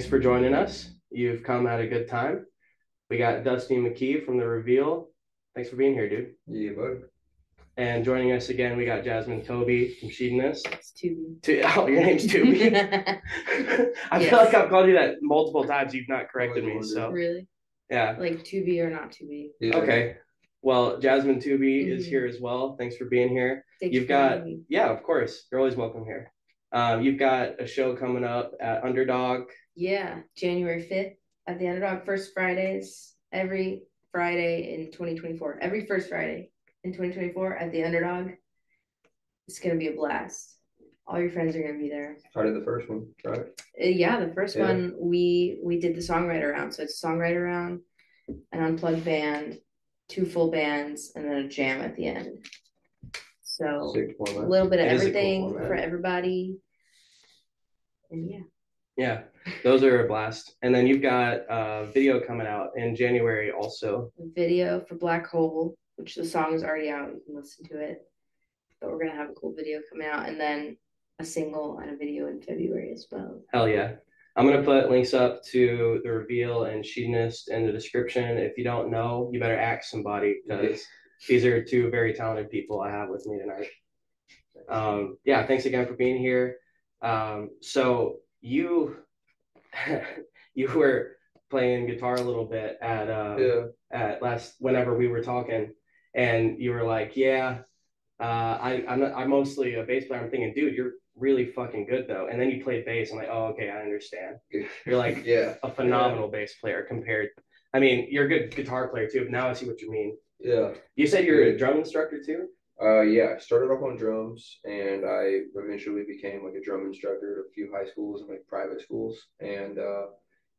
thanks for joining us. You've come at a good time. We got Dusty McKee from The Reveal. Thanks for being here, dude. Yeah, bud. And joining us again, we got Jasmin Toby from Shedonist. It's Toubi. To, oh, your name's Toby. I feel like I've called you that multiple times. You've not corrected me. So, really? yeah. Like Tubi or not Tubi? Yeah. Okay. Well, Jasmin Toby is Mhm. here as well. Thanks for being here. Thank You've you for got, me. yeah, of course. You're always welcome here. Um, you've got a show coming up at Underdog. Yeah, January 5th at the Underdog First Fridays, every Friday in 2024. Every first Friday in 2024 at the Underdog. It's going to be a blast. All your friends are going to be there. I did the first one, right? Uh, yeah, the first Yeah. one we we did the songwriter round. So it's a songwriter round, an unplugged band, two full bands, and then a jam at the end. So a little bit of It is a cool everything for everybody. And yeah. Yeah, those are a blast. And then you've got a video coming out in January also. video for Black Hole, which the song is already out. You can listen to it. But we're gonna have a cool video coming out, and then a single and a video in February as well. Hell yeah. I'm gonna put links up to the reveal and Shedonist in the description. If you don't know, you better ask somebody because these are two very talented people I have with me tonight. Um, yeah, thanks again for being here. Um, so you you were playing guitar a little bit at uh, Yeah. at last whenever we were talking, and you were like, "Yeah, uh, I I'm not, I'm mostly a bass player." I'm thinking, dude, you're really fucking good though. And then you played bass. I'm like, "Oh, okay, I understand." You're like Yeah. a phenomenal bass player compared. I mean, you're a good guitar player too. But now I see what you mean. Yeah. You said you're a drum instructor too. Uh, yeah, I started off on drums and I eventually became like a drum instructor at a few high schools and like private schools. And uh,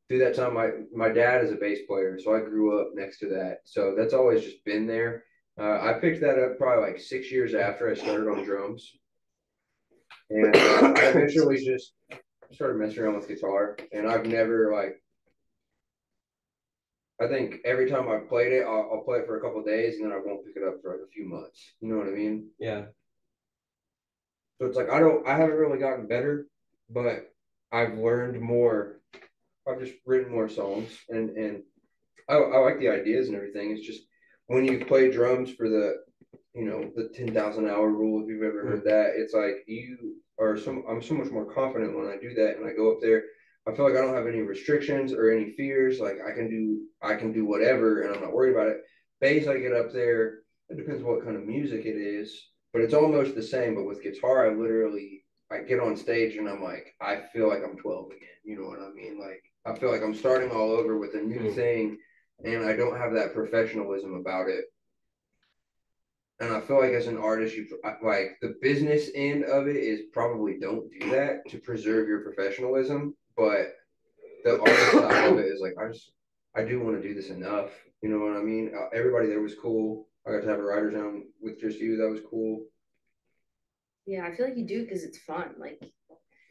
through that time, my, my dad is a bass player, so I grew up next to that. So that's always just been there. Uh, I picked that up probably like six years after I started on drums. And uh, I eventually just started messing around with guitar, and I've never like. I think every time I've played it, I'll, I'll play it for a couple of days, and then I won't pick it up for like a few months. You know what I mean? Yeah. So it's like I don't, I haven't really gotten better, but I've learned more. I've just written more songs, and and I, I like the ideas and everything. It's just when you play drums for the, you know, the ten thousand hour rule. If you've ever heard hmm. that, it's like you are some. I'm so much more confident when I do that, and I go up there. I feel like I don't have any restrictions or any fears. Like I can do, I can do whatever, and I'm not worried about it. Bass, I get up there. It depends what kind of music it is but it's almost the same. But with guitar, I literally I get on stage and I'm like, I feel like I'm 12 again. You know what I mean? Like I feel like I'm starting all over with a new Mm. thing, and I don't have that professionalism about it. And I feel like as an artist, you like the business end of it is probably don't do that to preserve your professionalism, but the artist side of it is like I just I do want to do this enough. You know what I mean? Uh, everybody there was cool. I got to have a writer's round with just you. That was cool. Yeah, I feel like you do because it's fun. Like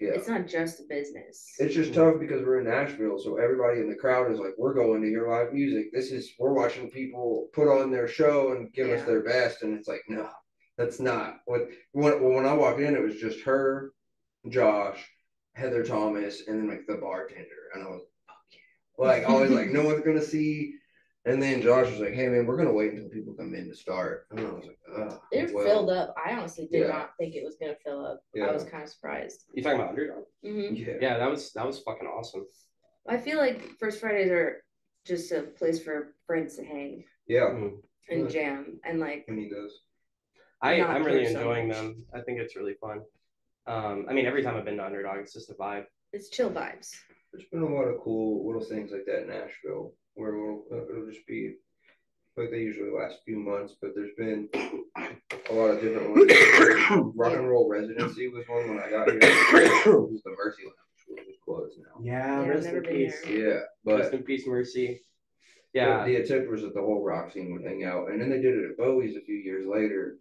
Yeah. it's not just a business. It's just tough because we're in Nashville, so everybody in the crowd is like, "We're going to hear live music. This is we're watching people put on their show and give us their best." And it's like, no, that's not what. When when I walked in, it was just her, Josh, Heather Thomas, and then like the bartender, and I was, "Fuck yeah!" Like I was like, no one's gonna see. And then Josh was like, "Hey man, we're gonna wait until people come in to start." And I was like, "Ugh." it well, filled up. I honestly did Yeah. not think it was gonna fill up. Yeah. I was kind of surprised. You talking about Underdog? hmm Yeah. Yeah, that was that was fucking awesome. I feel like First Fridays are just a place for friends to hang Yeah. Mm. and Yeah. jam and like We need those. I I'm really so enjoying much. them. I think it's really fun. Um, I mean, every time I've been to Underdog, it's just a vibe. it's chill vibes. There's been a lot of cool little things like that in Nashville where it'll, it'll just be like they usually last a few months, but there's been a lot of different ones. Rock and Roll Residency was one when I got here. It was the Mercy Lounge, which is closed now. Yeah, Yeah, rest I've in peace. there. Yeah, Rest but in peace, Mercy. Yeah, the attempt was that the whole rock scene would hang out, and then they did it at Bowie's a few years later,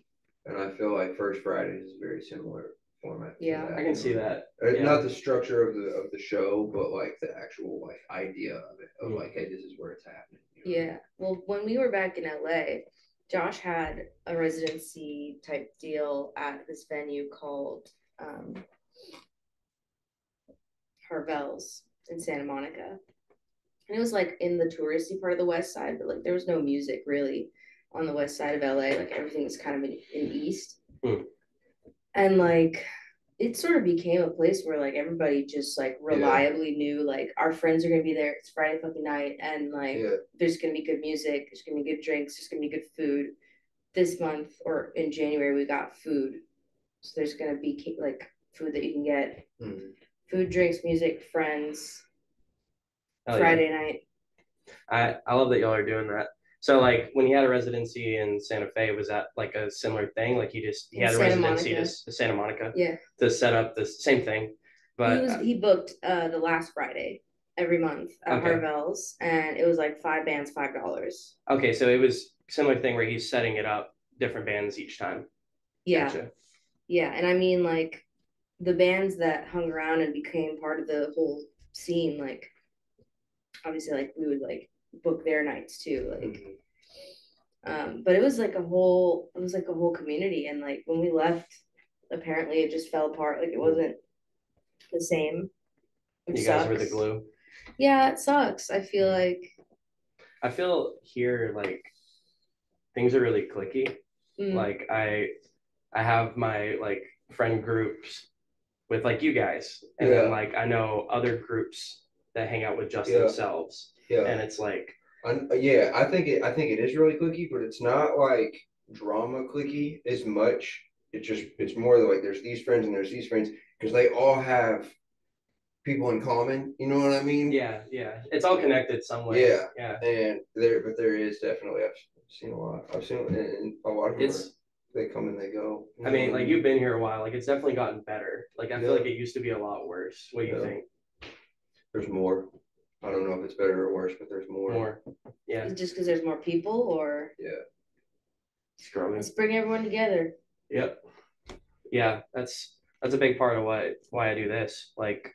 and I feel like First Fridays is very similar format. to Yeah. that, I you can know? see that. Uh, Yeah. Not the structure of the of the show, but like the actual like idea of it of like, hey, this is where it's happening. you know? Yeah. Well, when we were back in LA, Josh had a residency type deal at this venue called um Harvelle's in Santa Monica. And it was like in the touristy part of the west side, but like there was no music really on the west side of LA. Like everything was kind of in, in east. Hmm. And like it sort of became a place where like everybody just like reliably knew like our friends are gonna be there. It's Friday fucking night, and like Yeah. there's gonna be good music, there's gonna be good drinks, there's gonna be good food. This month or in January we got food, so there's gonna be like food that you can get, Mhm. food, drinks, music, friends. Hell yeah. Friday night. I, I love that y'all are doing that. So like when he had a residency in Santa Fe, was that like a similar thing? Like he just he had a Santa residency to, Monica. s- Santa Monica Yeah, to set up the same thing. But he was he booked uh the last Friday every month at Okay. Harvelle's, and it was like five bands, five dollars. okay, so it was similar thing where he's setting it up different bands each time. Yeah, Gotcha. yeah, and I mean like the bands that hung around and became part of the whole scene, like obviously like we would like book their nights too, like. Mhm. um but it was like a whole it was like a whole community and like when we left apparently it just fell apart like it wasn't the same which You guys were the glue. yeah it sucks i feel like I feel here like things are really clicky. mm, Like I I have my like friend groups with like you guys. And Yeah. then like I know other groups that hang out with just Yeah. themselves. Yeah. And it's like I, yeah, I think it. I think it is really clicky, but it's not like drama clicky as much. It's just it's more like there's these friends and there's these friends because they all have people in common. You know what I mean? yeah, yeah. It's all connected some way. Yeah. Yeah. And there, but there is definitely I've seen a lot. I've seen and a lot of. It's are, they come and they go. I mean, like you've been here a while. Like it's definitely gotten better. Like I feel like it used to be a lot worse. What do you Yeah. think? There's more. I don't know if it's better or worse, but there's more. More. Yeah. just because there's more people or It's growing. let's bring everyone together Yep. Yeah, that's that's a big part of why why I do this. Like,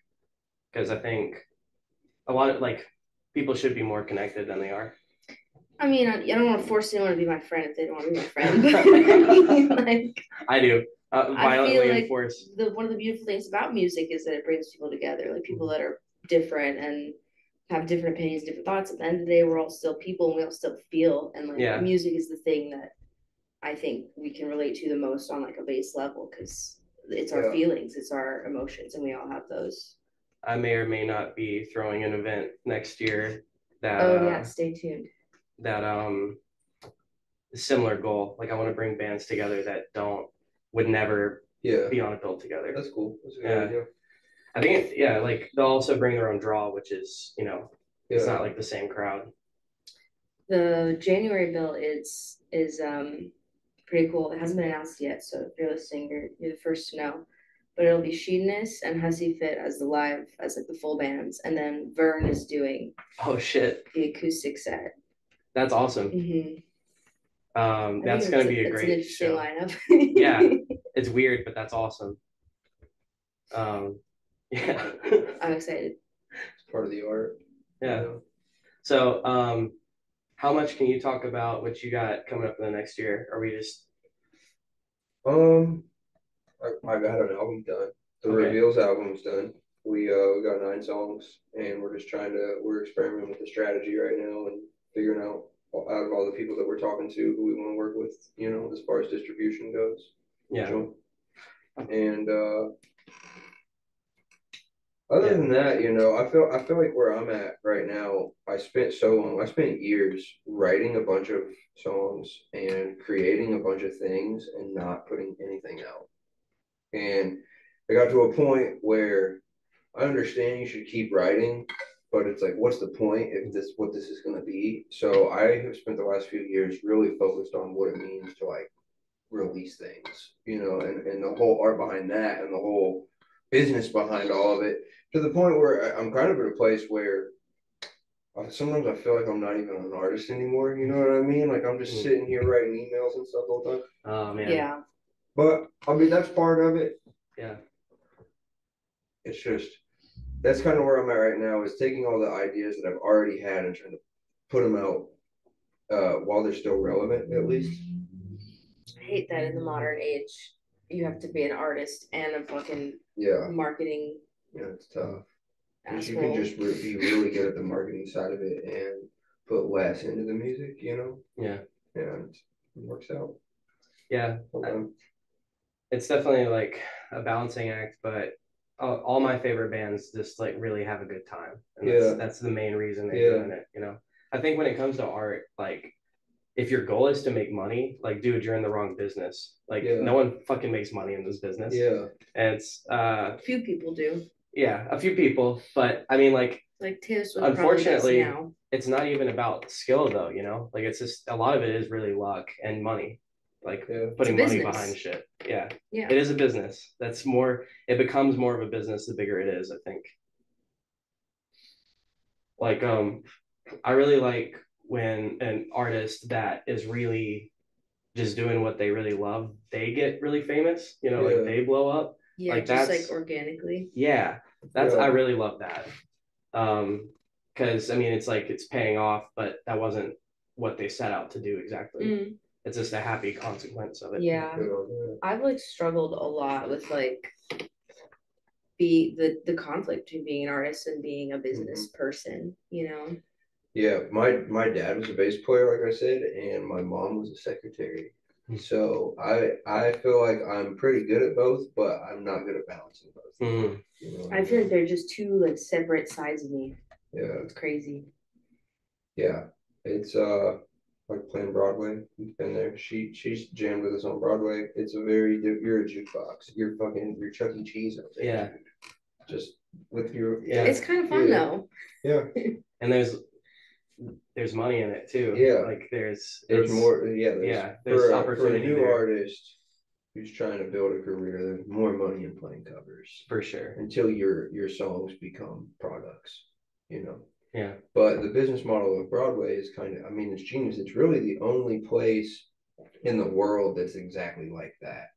because I think a lot of like people should be more connected than they are. i mean i, I don't want to force anyone to be my friend if they don't want to be my friend I like I do. Uh, I feel like- enforce. the one of the beautiful things about music is that it brings people together, like people that are different and have different opinions, different thoughts. At the end of the day, we're all still people and we all still feel. And like Yeah. music is the thing that I think we can relate to the most on like a base level because it's our Yeah. feelings, it's our emotions, and we all have those. I may or may not be throwing an event next year that oh uh, yeah, stay tuned. that um similar goal. Like I want to bring bands together that don't would never Yeah. be on a bill together. That's cool. That's a good Yeah. idea. I think it, yeah, like they'll also bring their own draw, which is you know it's Yeah. not like the same crowd. The January bill is is um pretty cool. It hasn't been announced yet, so if you're listening, you're you're the first to know. But it'll be Shedonist and Hussy Fit as the live as like the full bands, and then Vern is doing Oh shit, the acoustic set. that's awesome. Mm-hmm. Um, that's gonna be a great an show. lineup. Yeah. It's weird, but that's awesome. Um, yeah, I'm excited. It's part of the art. yeah. So, um, how much can you talk about what you got coming up in the next year? Are we just Um, I, I got an album done. The Okay. Reveals album's done. We uh we got nine songs, and we're just trying to we're experimenting with the strategy right now and figuring out out of all the people that we're talking to who we want to work with. You know, as far as distribution goes. yeah? And uh, other Yeah. than that, you know, I feel I feel like where I'm at right now, I spent so long, I spent years writing a bunch of songs and creating a bunch of things and not putting anything out. And I got to a point where I understand you should keep writing, but it's like, what's the point if this what this is gonna be? So I have spent the last few years really focused on what it means to like release things, you know, and, and the whole art behind that and the whole business behind all of it to the point where I- I'm kind of at a place where sometimes I feel like I'm not even an artist anymore. You know what I mean? Like I'm just Mhm. sitting here writing emails and stuff all the time. Oh man, Yeah. But I mean, that's part of it. yeah, It's just that's kind of where I'm at right now is taking all the ideas that I've already had and trying to put them out uh, while they're still relevant, at least. I hate that in the modern age, you have to be an artist and a fucking Yeah, marketing yeah, it's tough. 'Cause you can just re- be really good at the marketing side of it and put less into the music, you know, Yeah. and it works out. Yeah. sometimes. It's definitely like a balancing act, but all, all my favorite bands just like really have a good time. And that's, Yeah. that's the main reason they're Yeah. doing it, you know. I think when it comes to art, like if your goal is to make money, like dude, you're in the wrong business. Like Yeah. no one fucking makes money in this business. Yeah, And it's uh Few people do. yeah, a few people, but I mean like Like Taylor Swift Unfortunately, now. it's not even about skill though, you know? Like it's just a lot of it is really luck and money. Like yeah, putting money behind shit. Yeah. Yeah. It is a business. That's more it becomes more of a business the bigger it is, I think. Like um I really like when an artist that is really just doing what they really love, they get really famous, you know, Yeah. like they blow up. Yeah, Like, just that's- like organically. Yeah, that's Yeah. I really love that. Um, because I mean, it's like it's paying off, but that wasn't what they set out to do exactly. Mm, It's just a happy consequence of it. yeah. good on that. I've like struggled a lot with like be the the conflict between being an artist and being a business Mm-hmm. person, you know. Yeah, my my dad was a bass player, like I said, and my mom was a secretary. Hmm. So I I feel like I'm pretty good at both, but I'm not good at balancing both. Mm, you know what I feel like they're just two like separate sides of me. yeah, It's crazy. yeah. It's uh like playing Broadway. You've been there. She she's jammed with us on Broadway. It's a very you're a jukebox. You're fucking you're Chuck E. Cheese out there. Yeah. dude. Just with your Yeah. It's kind of fun Yeah. though. yeah. and there's there's money in it too. Yeah. like there's There's more. Yeah. There's, yeah, there's for, a, for a new there. artist who's trying to build a career. There's more money in playing covers. for sure. until your your songs become products you know Yeah, but the business model of broadway is kind of i mean it's genius it's really the only place in the world that's exactly like that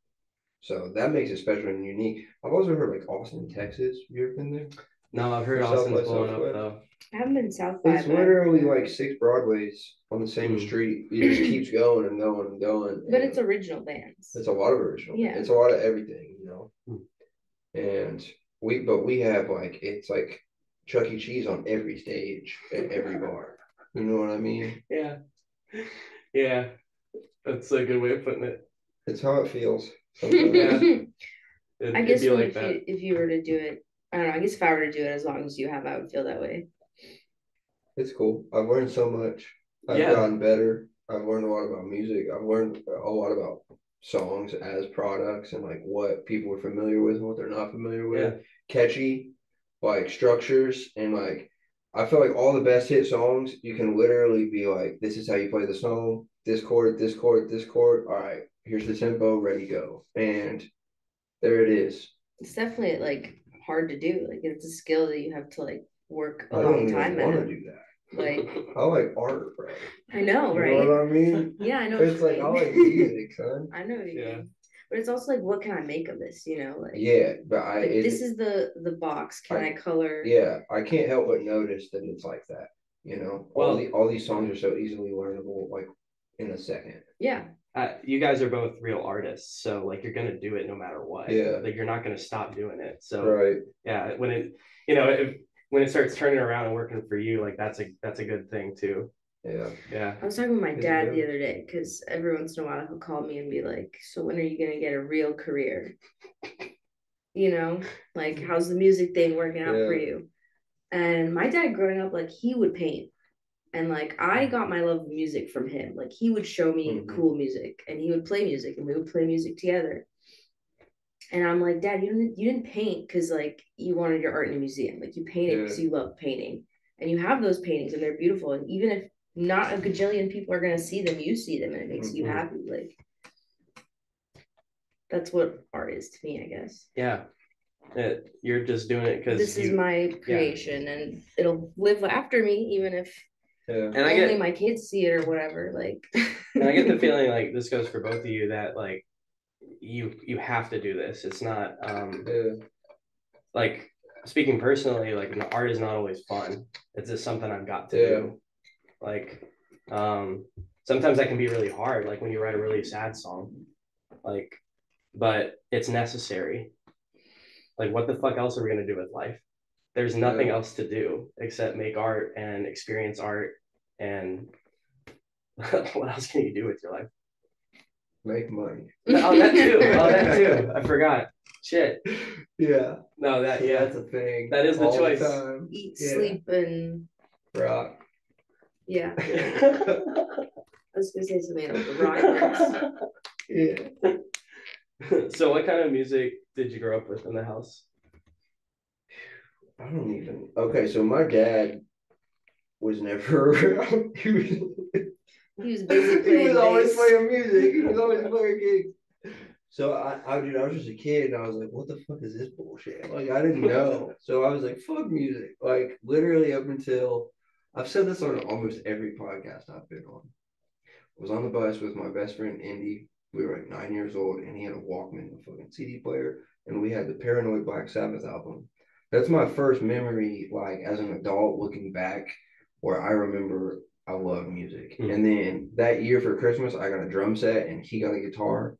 so that makes it special and unique i've also heard like austin texas have you ever been there no, I've heard Or Austin's Southwest, blowing up though. I haven't been South by. it's but- literally like six broadways on the same Mm. street it just keeps going and going and going But and it's original bands. it's a lot of original Yeah. it's a lot of everything you know Hmm. and we but we have like it's like Chuck E. Cheese on every stage at every bar. You know what I mean? Yeah, yeah, that's a good way of putting it. It's how it feels. Yeah. It, I guess be like if that. you if you were to do it, I don't know. I guess if I were to do it, as long as you have, I would feel that way. It's cool. I've learned so much. I've Yeah. gotten better. I've learned a lot about music. I've learned a lot about songs as products and like what people are familiar with and what they're not familiar with. Yeah. Catchy, like structures and like I feel like all the best hit songs you can literally be like, this is how you play the song, this chord, this chord, this chord. All right, here's the tempo, ready go. And there it is. It's definitely like hard to do. Like it's a skill that you have to like work a I long don't time want to at. do that. Like I like art, bro. I know, You right? know what I mean? Yeah, I know. It's you like I like music, son. I know. What you Yeah. mean. But it's also like, what can I make of this? You know, like, Yeah, but I like, it, this is the the box. Can I, I- color? yeah, I can't help but notice that it's like that. You know, all the all these songs are so easily learnable, like in a second. Yeah. uh, you guys are both real artists, so like you're gonna do it no matter what. Yeah. like you're not gonna stop doing it. So Right. yeah, when it you know if when it starts turning around and working for you, like that's a that's a good thing too. Yeah. Yeah, I was talking with my Is dad the other day because every once in a while he'll call me and be like, "So when are you gonna get a real career?" You know, like how's the music thing working out for you? And my dad growing up, like he would paint, and like I got my love of music from him. Like he would show me Mhm. cool music, and he would play music, and we would play music together. And I'm like, Dad, you didn't you didn't paint because like you wanted your art in a museum. Like you painted because Yeah. you love painting, and you have those paintings, and they're beautiful. And even if not a gajillion people are gonna see them, you see them, and it makes you Mhm. happy. Like that's what art is to me, I guess. yeah. It, you're just doing it because This is my creation, and it'll live after me, even if Yeah. and I only get my kids see it or whatever. Like, and I get the feeling like this goes for both of you that like you you have to do this. It's not um Yeah. like speaking personally, like art is not always fun. It's just something I've got to Yeah. do. Like, um, sometimes that can be really hard. Like when you write a really sad song, like, but it's necessary. Like, what the fuck else are we gonna do with life? there's nothing Yeah. else to do except make art and experience art and what else can you do with your life? Make money. Oh, that too. Oh, that too. I forgot. Shit. Yeah. No, that yeah. That's a thing. That is the choice. time. Eat, Yeah. sleep, and Rock. yeah. I was gonna say something else. but rock. Yeah. so what kind of music did you grow up with in the house? I don't even. Okay, so my dad was never around. He was, He was busy he playing was always bass. playing music. He was always playing gigs. So I, I, dude, I was just a kid, and I was like, "What the fuck is this bullshit?" Like, I didn't know. So I was like, "Fuck music!" Like, literally up until I've said this on almost every podcast I've been on. I was on the bus with my best friend Indy. We were like nine years old, and he had a Walkman, a fucking CD player, and we had the Paranoid Black Sabbath album. That's my first memory, like as an adult looking back, where I remember I love music. Hmm. And then that year for Christmas, I got a drum set, and he got a guitar.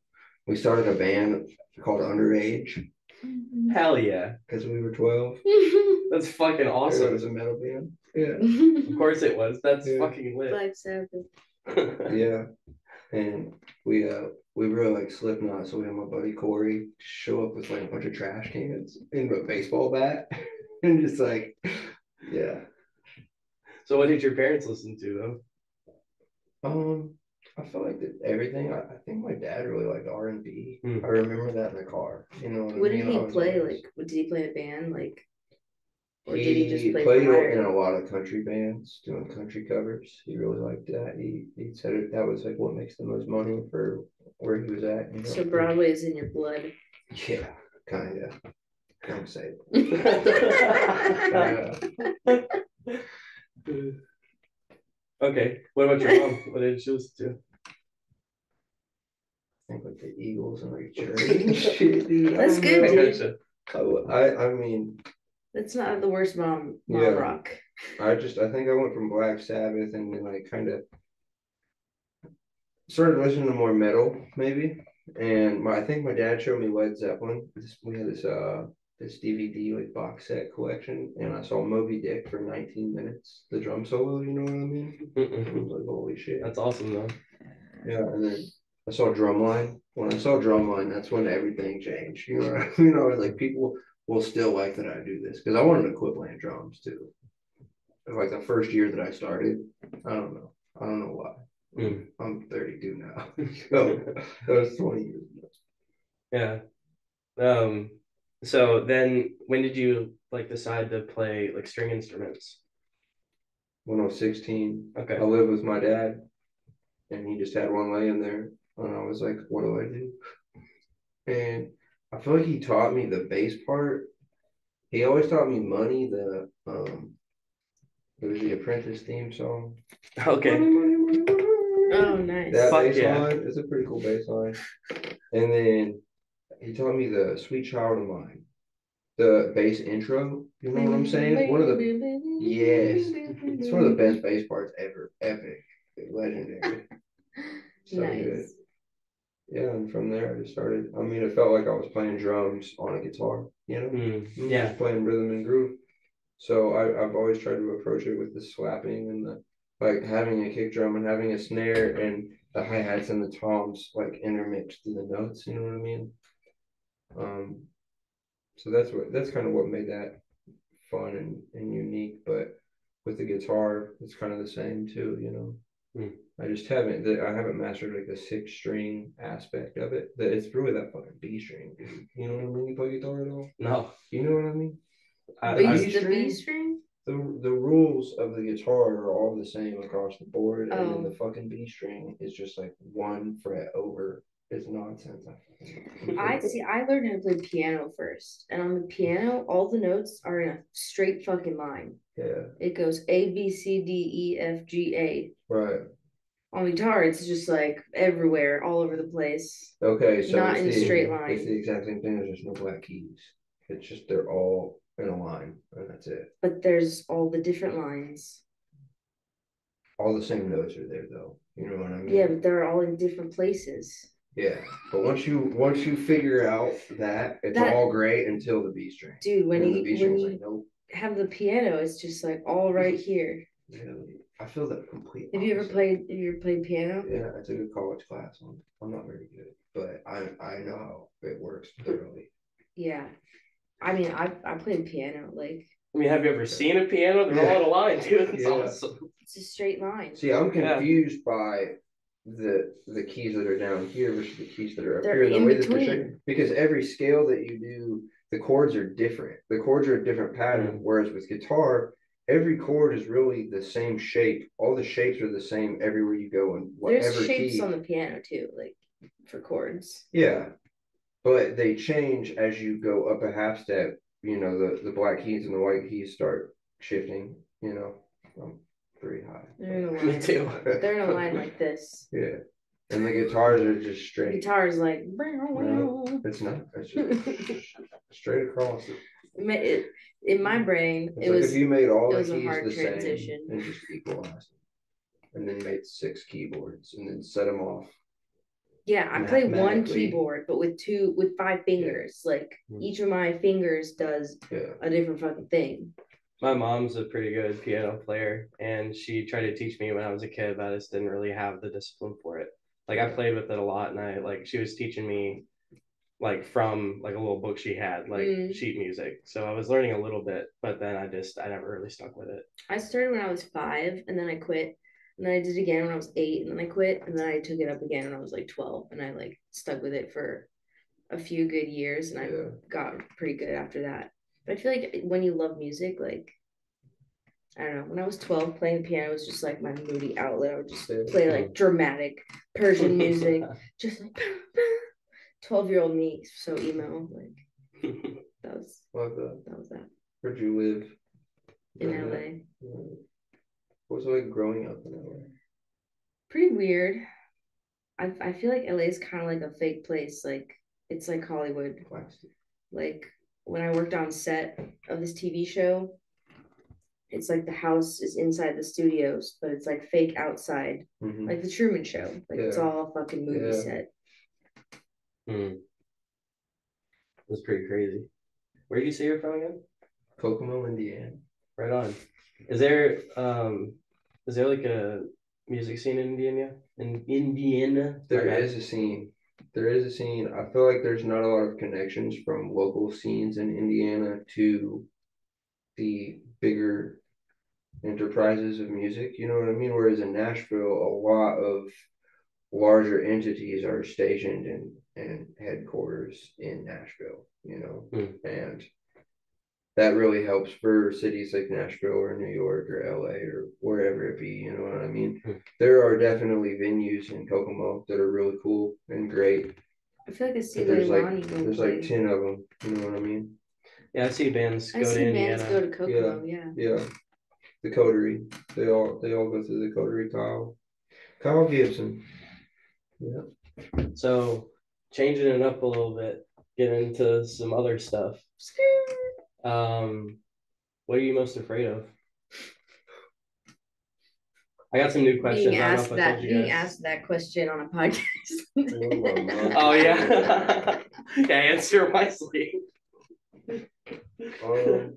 We started a band called Underage Hell yeah. because we were twelve. That's fucking awesome. It was a metal band. Yeah, Of course it was. That's Yeah. fucking lit. Black Sabbath. yeah. And we uh we really like Slipknot, so we had my buddy Corey show up with like a bunch of trash cans and a baseball bat, and just like, yeah. So what did your parents listen to though? Um, I feel like that everything. I, I think my dad really liked R and B. Hmm. I remember that in the car. You know what, What I did he I play? always- Like, what- did he play in a band? Like, or he did he just play played in a lot of country bands doing country covers. He really liked that. He he said it, that was like what makes the most money for where he was at. You know? So Broadway is in your blood. Yeah, kind of. Don't say it. Yeah. okay. What about your mom? What did she listen to? I think like the Eagles and like Journey and. I That's good, I dude. gotcha. I I mean, That's not the worst mom mom Yeah. rock. I just I think I went from Black Sabbath and then like kind of started listening to more metal maybe. And my I think my dad showed me Led Zeppelin. This, we had this uh this DVD like box set collection, and I saw Moby Dick for 19 minutes. The drum solo, you know what I mean? I was like, holy shit. That's awesome though. Yeah, and then I saw Drumline. When I saw Drumline, that's when everything changed. You know, what I mean? I was like, people will still like that I do this because I wanted to quit playing drums too. Like the first year that I started, I don't know. I don't know why. Mm. I'm 32 now. so that was 20 years ago. Yeah. Um. So then, when did you like decide to play like string instruments? When I was 16, Okay. I lived with my dad, and he just had one laying there, and I was like, "What do I do?" And I feel like he taught me the bass part. He always taught me "Money." The um, it was the Apprentice theme song. Okay. Money, money, money, money. Oh, nice. That Fuck bass yeah. line is a pretty cool bass line. And then he taught me the "Sweet Child of Mine," the bass intro. You know what I'm saying? One of the yes, it's one of the best bass parts ever. Epic, legendary. So nice. good. Yeah, and from there I started. I mean, it felt like I was playing drums on a guitar. You know, Mm, yeah. just playing rhythm and groove. So I, I've always tried to approach it with the slapping and the like having a kick drum and having a snare and the hi hats and the toms like intermixed in the notes. You know what I mean? Um, so that's what that's kind of what made that fun and, and unique. But with the guitar, it's kind of the same too. You know. Hmm. I just haven't. The, I haven't mastered like the six string aspect of it. That it's really that fucking B string, dude. You know what I mean? You play guitar at all? No. You know what I mean? I, B- I, I- the string? B string? The the rules of the guitar are all the same across the board, and then Oh. the fucking B string is just like one fret over. It's nonsense. I see. I learned how to play piano first, and on the piano, all the notes are in a straight fucking line. yeah, It goes A B C D E F G A. right. On guitar, it's just like everywhere, all over the place. Okay, so Not it's in a straight line. It's the exact same thing. There's just no black keys. It's just they're all in a line, and that's it. But there's all the different lines. All the same notes are there, though. You know what I mean? Yeah, but they're all in different places. Yeah, but once you once you figure out that, it's That- all great until the B string. Dude, when And the you when string's you like, nope. have the piano, it's just like all right here. Really, I feel that complete. Have you ever opposite. played? Have you ever played piano? Yeah, I took a college class on. I'm not very good, but I I know how it works thoroughly. Yeah. I mean, I I played piano. Like I mean, have you ever seen a piano? They're all out of line, dude. It's Yeah. awesome. it's a straight line. See, I'm Yeah. confused by the the keys that are down here versus the keys that are up They're here. and the in way that they're between. because every scale that you do, the chords are different. The chords are a different pattern. Mm. Whereas with guitar, every chord is really the same shape. All the shapes are the same everywhere you go, and whatever There's shapes key. on the piano too, like for chords. Yeah, but they change as you go up a half step. You know, the the black keys and the white keys start shifting. You know, I'm pretty high. They're in a Me line. too. They're in a line like this. Yeah, and the guitars are just straight. Guitar is like. It's not. It's just straight across. It. In my brain, It's it like was if you made all the keys the transition. same and just equalized and then made six keyboards and then set them off. yeah. I play one keyboard, but with two with five fingers. Like Mm. each of my fingers does Yeah. a different fucking thing. My mom's a pretty good piano player, and she tried to teach me when I was a kid, but I just didn't really have the discipline for it. Like I played with it a lot, and I like she was teaching me like from like a little book she had, like Mm. sheet music. So I was learning a little bit, but then I just I never really stuck with it. I started when I was five, and then I quit. And then I did it again when I was eight, and then I quit, and then I took it up again when I was like twelve, and I like stuck with it for a few good years, and I Yeah. got pretty good after that. But I feel like when you love music, like I don't know, when I was twelve, playing the piano was just like my moody outlet. I would just play like dramatic Persian music, just like twelve year old me, so emo. Like that was that. that was that Where'd you live? in Growing up? LA. Yeah. What was it like growing up in LA? pretty weird. I I feel like LA is kind of like a fake place. Like it's like Hollywood. Plastic. Like when I worked on set of this TV show, it's like the house is inside the studios, but it's like fake outside, Mhm. like the Truman Show. Like it's all a fucking movie Yeah. set. Hmm. That's pretty crazy. Where do you say you're from again? Kokomo, Indiana. Right on. Is there um is there like a music scene in Indiana? In Indiana? There Okay. is a scene. There is a scene. I feel like there's not a lot of connections from local scenes in Indiana to the bigger enterprises of music. You know what I mean? Whereas in Nashville, a lot of larger entities are stationed and and headquarters in Nashville. You know, Hmm. and that really helps for cities like Nashville or New York or LA or wherever it be. You know what I mean? Hmm. There are definitely venues in Kokomo that are really cool and great. I feel like I see But there's like Leilani there's play. like ten of them. You know what I mean? Yeah, I see bands I go to see Indiana. bands go to Kokomo. Yeah. Yeah, the Coterie. They all they all go through the Coterie. Kyle, Kyle Gibson. Yeah. So changing it up a little bit, get into some other stuff. Um, what are you most afraid of? I got some new questions. Being I don't know asked if I that told you being asked that question on a podcast. Oh yeah, yeah. Answer wisely. Um,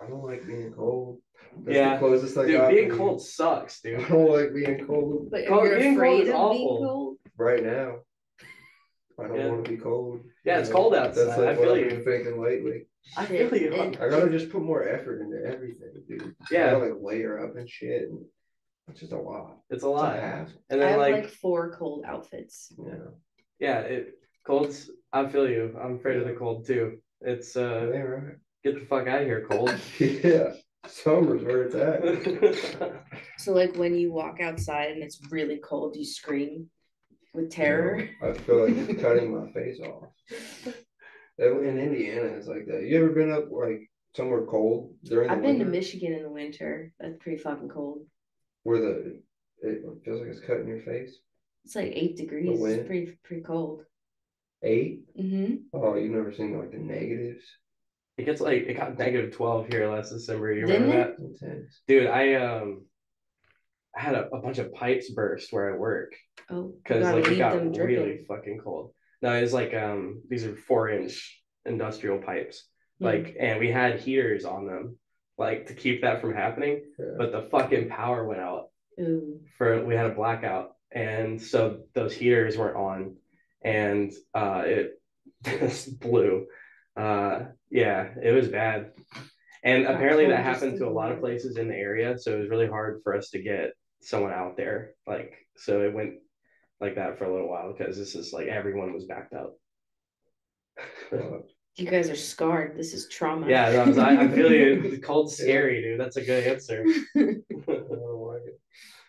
I don't like being cold. That's Yeah. the closest I Dude, got. being to- cold sucks, dude. I don't like being cold But Cold- you're being cold afraid is of being awful. cold. right now. I don't Yeah. want to be cold. Yeah, you it's know? cold outside. That's like I what feel I've you. been thinking lately. I Shit, feel you. it- I gotta just put more effort into everything, dude. Yeah. I gotta like layer up and shit. And it's just a lot. It's a lot. a half. And I then have like, like, four cold outfits. Yeah. yeah, it cold's. I feel you. I'm afraid of the cold too. It's uh, Yeah, right. get the fuck out of here, cold. yeah. Summer's where it's at. So like when you walk outside and it's really cold, you scream with terror. You know, I feel like it's cutting my face off. In Indiana, it's like that. You ever been up like somewhere cold during the I've been to Michigan in the winter. That's pretty fucking cold. where the it feels like it's cutting your face? It's like eight degrees. wind? It's pretty pretty cold. Eight? Mm-hmm. Oh, you've never seen like the negatives? It gets like it got negative twelve here last December. You remember Didn't that, Intense. dude? I um, I had a, a bunch of pipes burst where I work Oh, because like it got them dripping. really fucking cold. No, it's like um, these are four inch industrial pipes. Like, and we had heaters on them, like to keep that from happening. Yeah. But the fucking power went out Ooh. for we had a blackout, and so those heaters weren't on, and uh, it just blew. Uh, yeah, it was bad. And apparently that happened to a lot of places in the area, so it was really hard for us to get someone out there. Like, so it went like that for a little while because this is like everyone was backed up. You guys are scarred. This is trauma. yeah, no, I, was- I, I feel you. The cold's scary, dude. That's a good answer. I like it.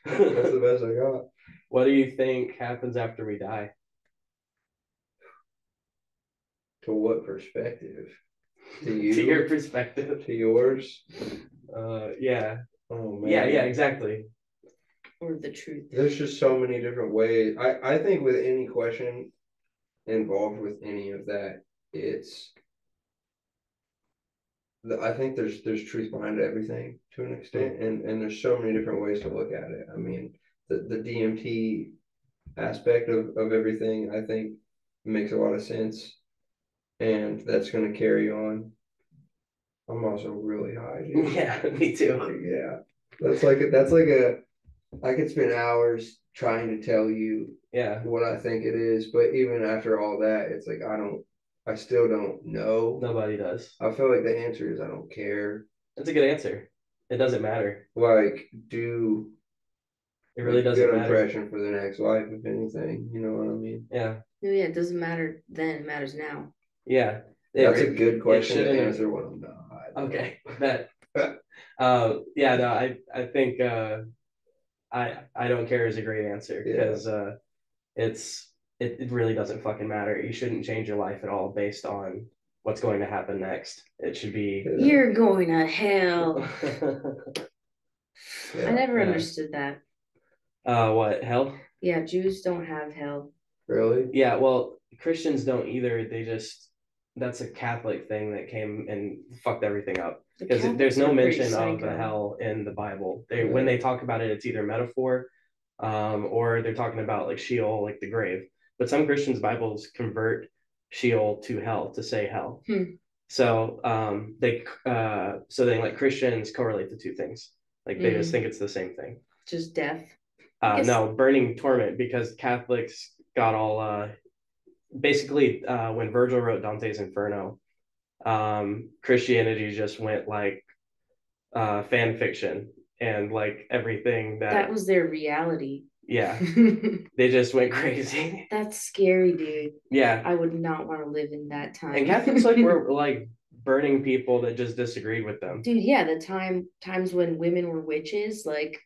That's the best I got. what do you think happens after we die? To what perspective? To you? To your perspective. To yours? Uh, yeah, Oh man. yeah, yeah, exactly. Or the truth. There's just so many different ways. I, I think with any question involved with any of that, it's I think there's there's truth behind everything to an extent, and and there's so many different ways to look at it. I mean, the the DMT aspect of of everything, I think, makes a lot of sense, and that's going to carry on. I'm also really high. dude. Yeah, me too. Yeah, that's like a, that's like a. I could spend hours trying to tell you Yeah, what I think it is, but even after all that, it's like I don't. I still don't know. nobody does. I feel like the answer is I don't care. That's a good answer. It doesn't matter. Like, do It really doesn't good matter. impression for the next life, if anything. You know what I mean? Yeah, No, yeah, it doesn't matter then. It matters now. yeah. It That's a good question to answer when I'm not. Okay, bet. um, yeah, no, I I think uh, I I don't care is a great answer Yeah. because uh, it's it, it really doesn't fucking matter. You shouldn't change your life at all based on what's going to happen next. It should be. Yeah. You're going to hell. Yeah. I never Yeah. understood that. uh, what hell? Yeah, Jews don't have hell. Really? Yeah, well, Christians don't either. They just that's a Catholic thing that came and fucked everything up. The because there's no mention of the hell in the Bible. They when they talk about it, it's either metaphor, um, or they're talking about like Sheol, like the grave. But some Christians' Bibles convert Sheol to hell to say hell. Hmm. So um, they uh, so then like Christians correlate the two things. Like they just Mhm. think it's the same thing. Just death. Uh, no, burning torment because Catholics got all uh, basically uh, when Virgil wrote Dante's Inferno, um, Christianity just went like uh, fan fiction and like everything that, That was their reality. yeah they just went crazy That's scary, dude. yeah I would not want to live in that time. and Catholics like were like burning people that just disagreed with them dude, yeah, the time times when women were witches, like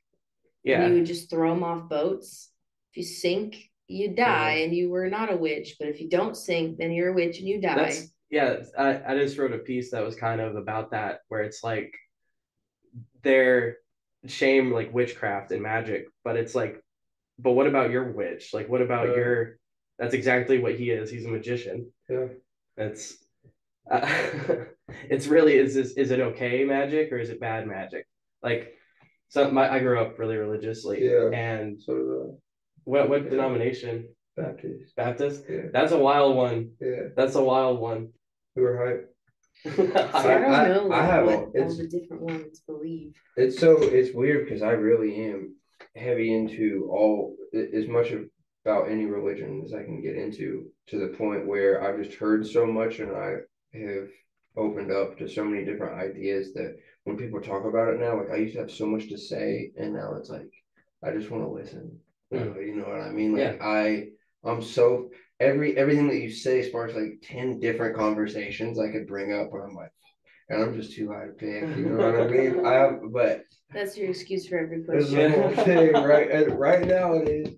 yeah you would just throw them off boats. If you sink, you die, Yeah. and you were not a witch. But if you don't sink, then you're a witch and you die. That's yeah. I, I just wrote a piece that was kind of about that, where it's like they're shame like witchcraft and magic, but it's like, but what about your witch? Like, what about Yeah. your? That's exactly what he is. He's a magician. Yeah. It's, uh, it's really is this is it okay magic or is it bad magic? Like, so my I grew up really religiously, Yeah. and So what what Yeah. denomination? Baptist. Baptist. Yeah. That's a wild one. Yeah. That's a wild one. We are hype. See, I, I- don't know I like, have what a- all it's- the different ones believe. It's so it's weird because I really am heavy into all as much of about any religion as I can get into to the point where I've just heard so much and I have opened up to so many different ideas that when people talk about it now, like I used to have so much to say and now it's like I just want to listen. Mm. You know what I mean? Like I I'm so every everything that you say sparks like 10 different conversations I could bring up where I'm like and I'm just too high to pick, you know what I mean? I have but That's your excuse for every this question. thing, right? Right now it is.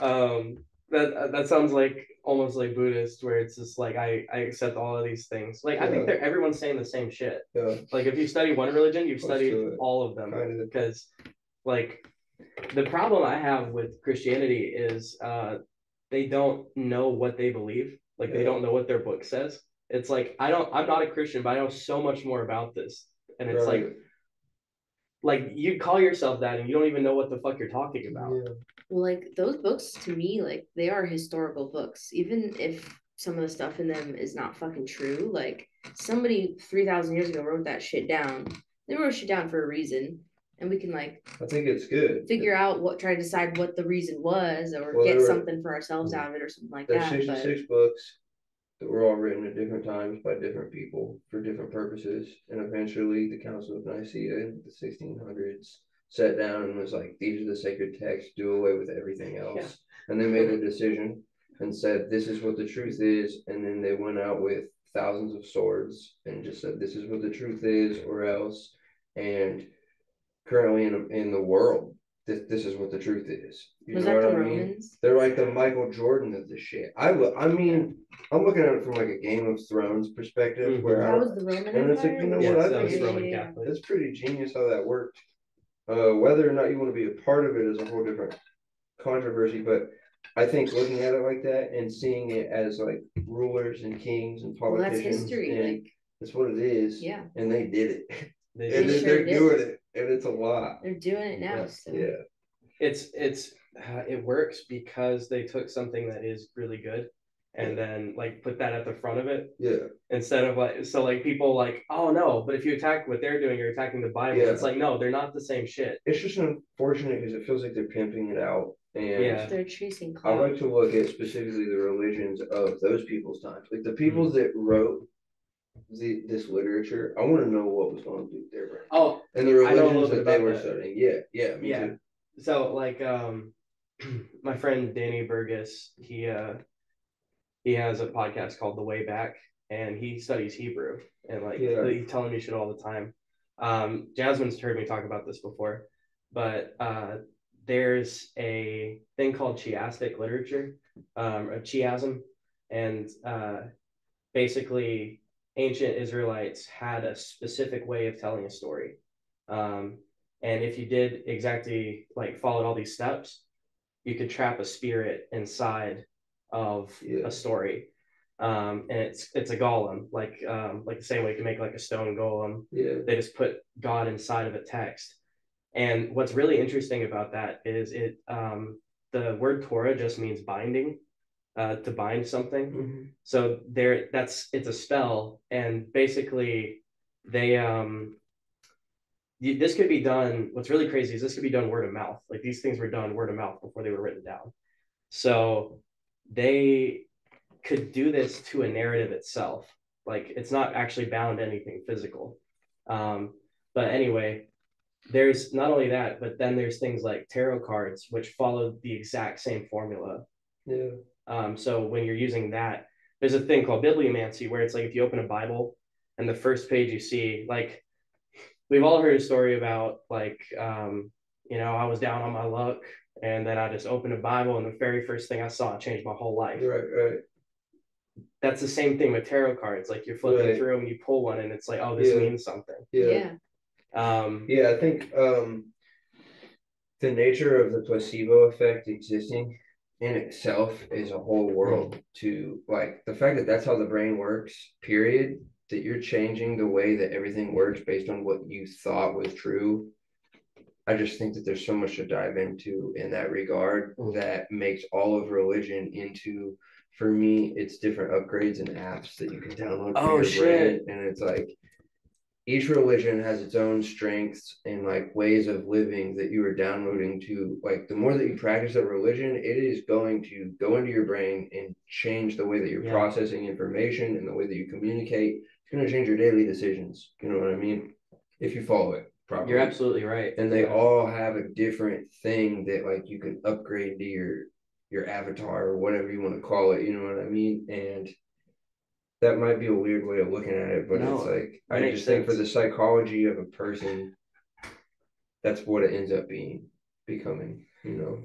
um that that sounds like almost like buddhist where it's just like i i accept all of these things like i think they're everyone's saying the same shit Yeah, like if you study one religion you've Close studied all of them kind of. because like the problem i have with christianity is uh they don't know what they believe like they don't know what their book says it's like i don't i'm not a christian but i know so much more about this and it's like like you call yourself that and you don't even know what the fuck you're talking about Yeah. Well, like those books to me, like they are historical books. Even if some of the stuff in them is not fucking true. Like somebody three thousand years ago wrote that shit down. They wrote shit down for a reason, and we can like I think it's good. figure out what try to decide what the reason was, or Well, get were- something for ourselves hmm. out of it, or something like that. sixty six books that were all written at different times by different people for different purposes, and eventually the Council of Nicaea in the sixteen hundreds sat down and was like, "These are the sacred texts. Do away with everything else." Yeah. And they made a decision and said, "This is what the truth is," and then they went out with thousands of swords and just said, "This is what the truth is," or else. And currently in in the world, this this is what the truth is. You was know that what the I mean? Romans? They're like the Michael Jordan of the shit. I look. I mean, I'm looking at it from like a Game of Thrones perspective, Mhm. where I, That was the Roman and it's like, Empire. you know Yeah, what, I think it's it's- Roman yeah. Catholic. it's pretty genius how that worked. Uh, whether or not you want to be a part of it is a whole different controversy, but I think looking at it like that and seeing it as like rulers and kings and Well, that's politicians, history. and Like, that's what it is. yeah, And they did it, They and They then sure they're did. doing it, and it's a lot. they're doing it now. Yeah, So yeah. it's it's uh, it works because they took something that is really good and then like put that at the front of it yeah. instead of like so like people like oh no but if you attack what they're doing you're attacking the bible Yeah. it's like no they're not the same shit It's just unfortunate because it feels like they're pimping it out, and Yeah. they're chasing I like to look at specifically the religions of those people's times, like the people that wrote the this literature. I want to know what was going through their brain oh and the I know a religions that they were that. studying. Yeah, yeah, me Yeah. too. so like um my friend danny burgess he uh he has a podcast called the way back and he studies hebrew and like Yeah. he's telling me shit all the time um jasmine's heard me talk about this before but uh there's a thing called chiastic literature um a chiasm and uh basically ancient israelites had a specific way of telling a story um and if you did exactly like followed all these steps, you could trap a spirit inside of Yeah. a story. Um, and it's it's a golem, like um, like the same way you can make like a stone golem. Yeah, They just put God inside of a text. And what's really interesting about that is it um, the word Torah just means binding, uh, to bind something. Mhm. So there, that's it's a spell, and basically, they um, you, this could be done. What's really crazy is this could be done word of mouth. Like these things were done word of mouth before they were written down. So they could do this to a narrative itself. Like it's not actually bound to anything physical. Um, but anyway, there's not only that, but then there's things like tarot cards, which follow the exact same formula. yeah, Um, so when you're using that, there's a thing called bibliomancy where it's like if you open a Bible and the first page you see, like we've all heard a story about like um, you know, I was down on my luck and then I just opened a Bible and the very first thing I saw changed my whole life. right, right. That's the same thing with tarot cards. Like you're flipping Right. through them and you pull one and it's like, oh, this Yeah. means something. Yeah, yeah. Um, yeah. I think um, the nature of the placebo effect existing in itself is a whole world to like the fact that that's how the brain works. Period. That you're changing the way that everything works based on what you thought was true. I just think that there's so much to dive into in that regard Mm. that makes all of religion into for me it's different upgrades and apps that you can download Oh, shit. brain and it's like each religion has its own strengths and like ways of living that you are downloading to like the more that you practice that religion it is going to go into your brain and change the way that you're Yeah. processing information and the way that you communicate it's going to change your daily decisions you know what i mean if you follow it properly you're absolutely right. and they Yeah. all have a different thing that like you can upgrade to your your avatar or whatever you want to call it you know what i mean and that might be a weird way of looking at it but No, it's like i just think for the psychology of a person that's what it ends up being becoming you know?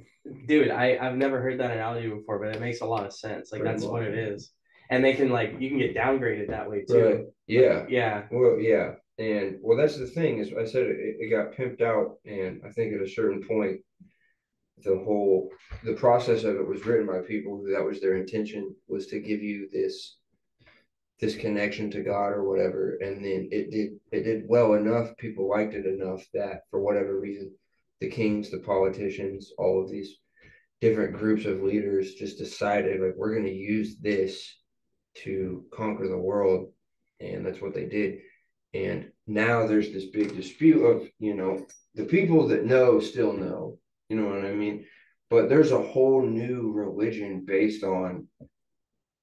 Dude I, i've never heard that analogy before but it makes a lot of sense. Like Pretty that's what it is. And they can like you can get downgraded that way too. Right. yeah. Yeah. Well yeah. And well that's the thing is i said it, it got pimped out and i think at a certain point the whole the process of it was written by people who that was their intention was to give you this this connection to god or whatever and then it did it did well enough people liked it enough that for whatever reason the kings the politicians all of these different groups of leaders just decided like we're going to use this to conquer the world, and that's what they did. And now there's this big dispute of, you know, the people that know still know, you know what I mean? But there's a whole new religion based on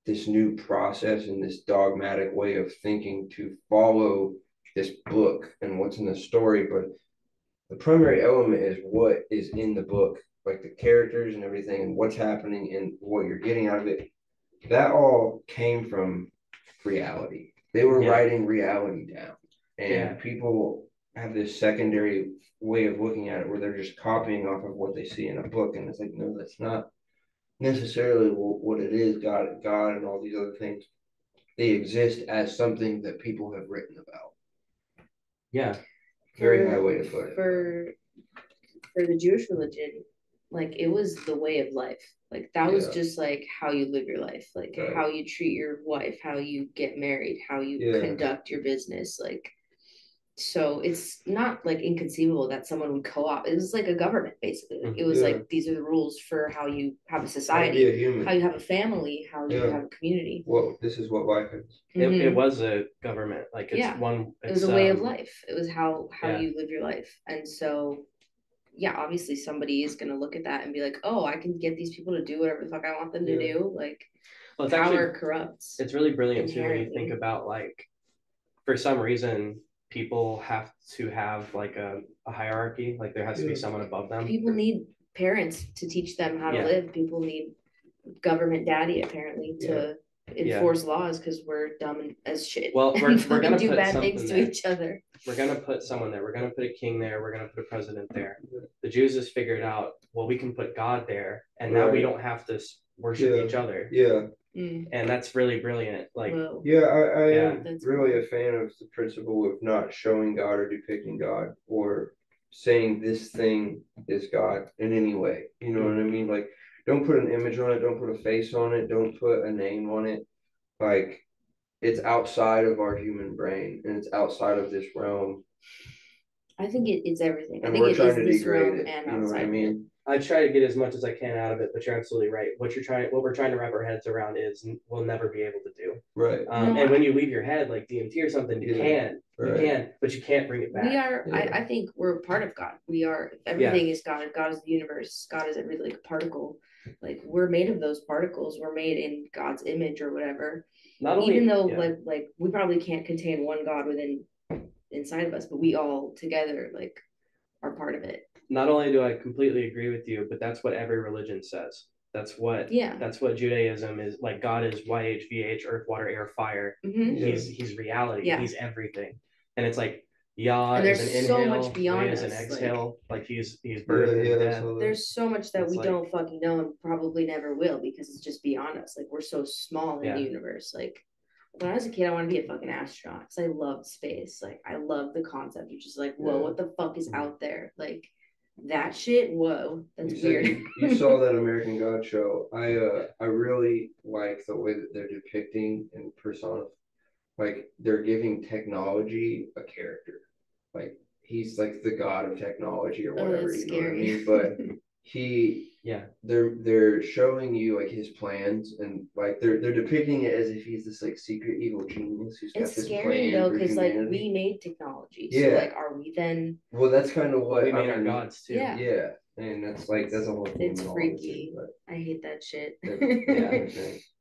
this new process and this dogmatic way of thinking to follow this book and what's in the story. But the primary element is what is in the book, like the characters and everything, and what's happening and what you're getting out of it. That all came from reality. They were Yeah. writing reality down, and Yeah. people have this secondary way of looking at it where they're just copying off of what they see in a book, and it's like, no, that's not necessarily what it is. God, God, and all these other things, they exist as something that people have written about. Yeah. Very For- high way to put it. for for the Jewish religion, like it was the way of life. Like that was just like how you live your life, like Right. how you treat your wife, how you get married, how you Yeah. conduct your business. Like so it's not like inconceivable that someone would co-op. It was like a government basically. It was Yeah. like these are the rules for how you have a society, be a human. how you have a family, how you have a community. well, this is what life is. It, it Mhm. was a government. Like it's Yeah. one. it was a way of um, life it was how how yeah. you live your life and so yeah obviously somebody is going to look at that and be like oh i can get these people to do whatever the fuck i want them to do like Well, it's power actually corrupts it's really brilliant too when you think about like for some reason people have to have like a, a hierarchy like there has to be someone above them. People need parents to teach them how to Yeah. live. People need government daddy apparently to Yeah. enforce laws because we're dumb as shit. Well, we're- we're gonna do put bad something things to there. each other. We're gonna put someone there. We're gonna put a king there. We're gonna put a president there. The jews just figured out well we can put god there and now we don't have to worship Yeah. each other. Yeah, Mm, and that's really brilliant like whoa. yeah. I, I Yeah. am That's really cool. a fan of the principle of not showing God or depicting God or saying this thing is God in any way. You know what I mean? Like, don't put an image on it. Don't put a face on it. Don't put a name on it. Like, it's outside of our human brain and it's outside of this realm. i think it, it's everything i And think we're it trying is to this realm degrade it. and You know what I of it. mean? I try to get as much as I can out of it, but you're absolutely right. What you're trying, what we're trying to wrap our heads around is we'll never be able to do. Right. Um, No, and I- when you leave your head like DMT or something, you Yeah, can, right. you can, but you can't bring it back. We are. Yeah. I, I think we're part of God. We are. Everything is God. God is the universe. God is every like particle. Like we're made of those particles. We're made in God's image or whatever. Not only, Even though yeah. like like we probably can't contain one God within inside of us, but we all together like are part of it. Not only do I completely agree with you, but that's what every religion says. That's what Yeah. that's what Judaism is like. God is YHVH, earth, water, air, fire. hmm He's he's reality. Yeah. He's everything. And it's like Yah And is there's an so inhale, much beyond Yah is an us, like- exhale. Like, he's he's birth Yeah, yeah, death. that's all that- There's so much that It's we like- don't fucking know and probably never will because it's just beyond us. Like we're so small in Yeah. the universe. Like when I was a kid, I wanted to be a fucking astronaut because I loved space. Like I love the concept. You're just like, whoa, Yeah. what the fuck is Mhm. out there? Like that shit. Whoa, that's you weird. You, you saw that American God show. I uh I really like the way that they're depicting and persona like they're giving technology a character. Like he's like the god of technology or Oh, whatever, that's you know what I mean? But he Yeah. they're they're showing you like his plans and like they're they're depicting it as if he's this like secret evil genius who's got it's this scary plan though because like we made technology. So Yeah. like, are we then? well that's kind of what we I made our mean, gods too. Yeah. Yeah. And that's like that's a whole thing It's with freaky. but- I hate that shit. yeah,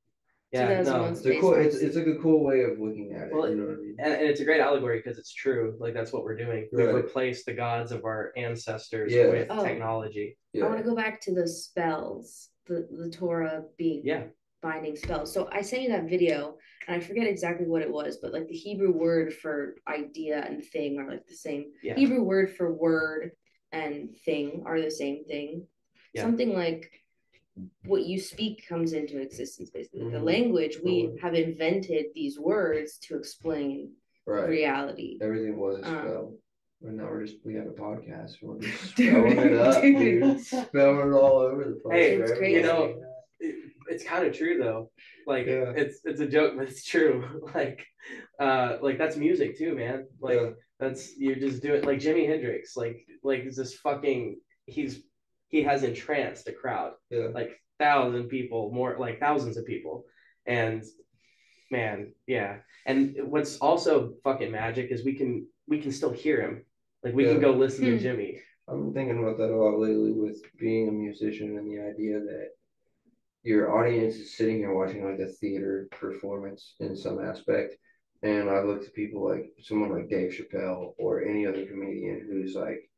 Yeah, no. It's a cool. It's, it's like a cool way of looking at it. Well, you know what I mean? And, and it's a great allegory because it's true. Like that's what we're doing. We've Right. replaced the gods of our ancestors Yeah. with Oh. technology. I want to go back to the spells, the the Torah being Yeah. binding spells. So I sent you that video, and I forget exactly what it was, but like the Hebrew word for idea and thing are like the same. Yeah. Hebrew word for word and thing are the same thing. Yeah. Something like what you speak comes into existence. Basically, the Mhm. language we Totally. have invented these words to explain Right. reality. Everything was a Um, spell. but now we're just we have a podcast. We're just spelling it up, Dude. dude. Spelling it all over the place. Hey, for it's everybody. You know, it, it's kind of true though. Like Yeah. it's it's a joke, but it's true. Like, uh, like that's music too, man. Like Yeah. that's you just do it. Like Jimi Hendrix. Like like is this fucking he's he has entranced a crowd. Yeah. like thousand people, more like thousands of people, and man, yeah. And what's also fucking magic is we can we can still hear him. Like we Yeah. can go listen to Hmm. Jimi. I've been thinking about that a lot lately with being a musician and the idea that your audience is sitting here watching like a theater performance in some aspect. And I look to people like someone like Dave Chappelle or any other comedian who's like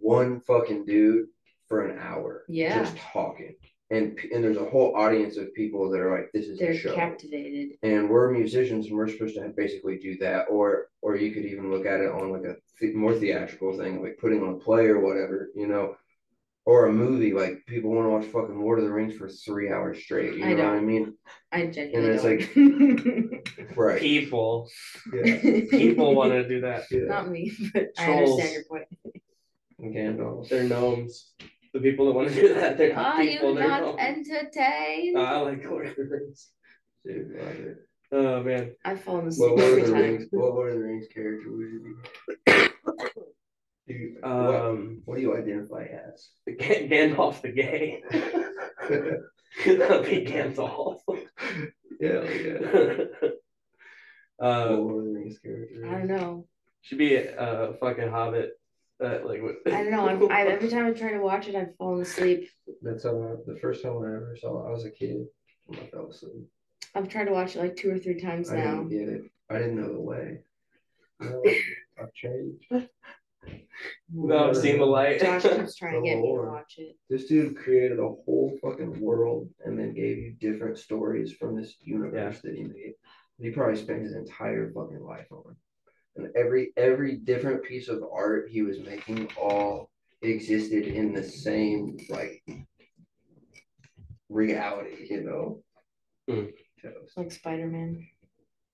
one fucking dude for an hour, Yeah. just talking. And and there's a whole audience of people that are like, this is They're a show captivated. and we're musicians and we're supposed to basically do that or or you could even look at it on like a th- more theatrical thing like putting on a play or whatever you know or a movie like people want to watch fucking lord of the rings for three hours straight you know I what i don't. mean I genuinely it's don't. right People, yeah people want to do that. yeah Not me, but I understand your point. Gandalf. They're gnomes. The people that want to do that, they're not Are people. you They're not gnomes. entertained? Uh, I like Lord of the Rings. Dude, love it. Oh man, I've fallen asleep what Lord every of the time. Rings what Lord of the Rings character would you be Dude, um, what do you identify as Ga- Gandalf the gay. That'd be Gandalf. yeah yeah What uh, Lord of the Rings character I don't know. should be a uh, fucking Hobbit. That like what? I don't know. I'm, I, every time I try to watch it, I've fallen asleep. That's how I, the first time I ever saw it, I was a kid. when I fell asleep. I've tried to watch it like two or three times I now. didn't get it. I didn't know the way. No, I've changed. No, I've seen the light. Josh keeps trying to The get me to oh, watch it. This dude created a whole fucking world and then gave you different stories from this universe that he made. He probably spent his entire fucking life on. And every every different piece of art he was making all existed in the same like reality, you know. Hmm. Toast. Like Spider Man.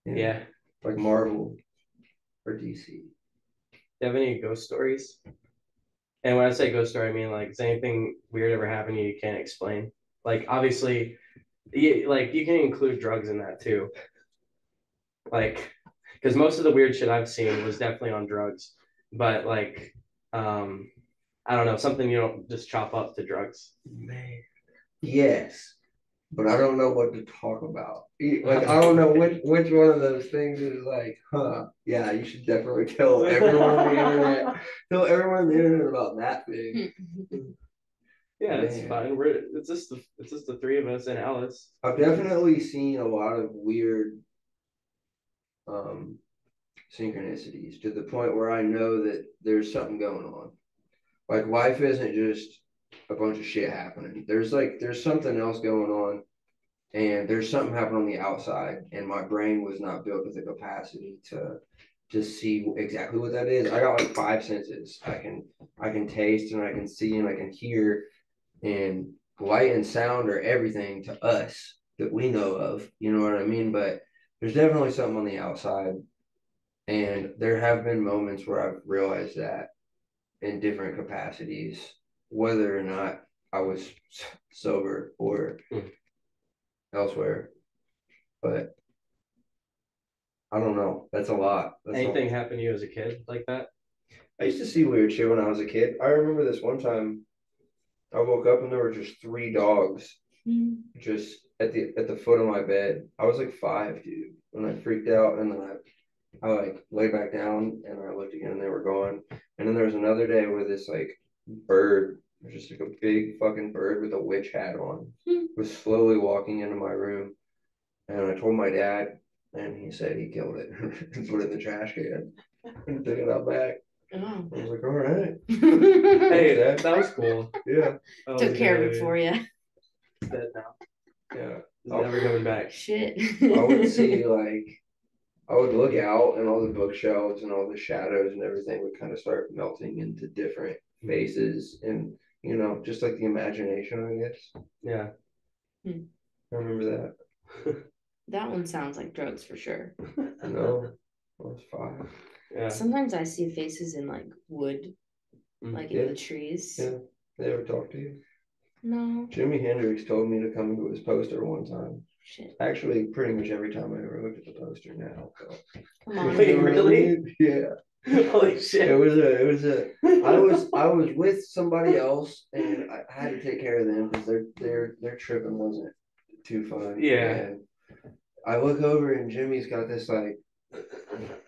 yeah. like Marvel or DC. Do you have any ghost stories? And when I say ghost story, I mean like, is anything weird ever happened to you you can't explain? Like, obviously, you, like you can include drugs in that too. Like, because most of the weird shit I've seen was definitely on drugs, but like, um, I don't know, something you don't just chop up to drugs. Man. Yes, but I don't know what to talk about. Like I don't know which which one of those things is like, huh? Yeah, you should definitely tell everyone on the internet. Tell everyone on the internet about that thing. Yeah, it's fine. We're it's just the it's just the three of us and Alice. I've definitely seen a lot of weird um synchronicities to the point where I know that there's something going on. Like life isn't just a bunch of shit happening. There's like there's something else going on and there's something happening on the outside and my brain was not built with the capacity to to see exactly what that is. I got like five senses. I can I can taste and I can see and I can hear and light and sound are everything to us that we know of. You know what I mean? But there's definitely something on the outside. And there have been moments where I've realized that in different capacities, whether or not I was sober or Hmm. elsewhere. But I don't know. That's a lot. That's a- Anything happened to you as a kid like that? I used to see weird shit when I was a kid. I remember this one time I woke up and there were just three dogs just at the at the foot of my bed. I was like five, dude, when I freaked out and then I I like lay back down and I looked again and they were gone. And then there was another day where this like bird, just like a big fucking bird with a witch hat on, Hmm. was slowly walking into my room. And I told my dad and he said he killed it and put it in the trash can and took it out back. Oh. I was like, all right, Hey, Dad. that was cool. yeah, Took care of really- it for you. Dead now. Yeah. It's never coming back. Shit. I would see like I would look out and all the bookshelves and all the shadows and everything would kind of start melting into different faces and you know just like the imagination I guess Yeah. I remember that That one sounds like drugs for sure. no I was five Yeah. Sometimes I see faces in like wood, Mm. like Yeah. in the trees. yeah they ever talk to you No. Jimi Hendrix told me to come into his poster one time Shit. actually pretty much every time I ever looked at the poster now so. Come on. Wait, You know what I really? yeah Holy shit! it was a it was a I was I was with somebody else and I I had to take care of them because their their their tripping wasn't too fun. Yeah. And I look over and Jimi's got this like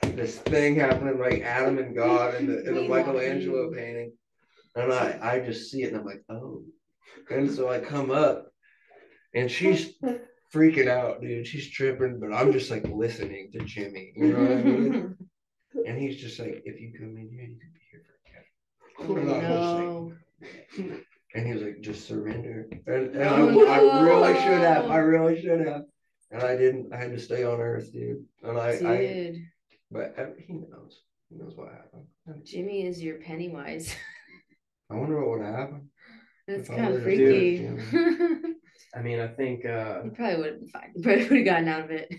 this thing happening like Adam and God in the in the We Michelangelo painting. And I I just see it and I'm like, oh. And so I come up and she's freaking out, dude. She's tripping, but I'm just like listening to Jimi. You know what I mean? And he's just like, if you come in here, you could be here oh, I was like, no. and he was like, just surrender. And, and Oh, I, I really should have. I really should have. And I didn't. I had to stay on Earth, dude. And I, I Dude, but he knows. He knows what happened. Jimi is your Pennywise. I wonder what would happen. That's kind of would've did freaky. it, I mean, I think uh, you probably would have been fine. You probably would have gotten out of it.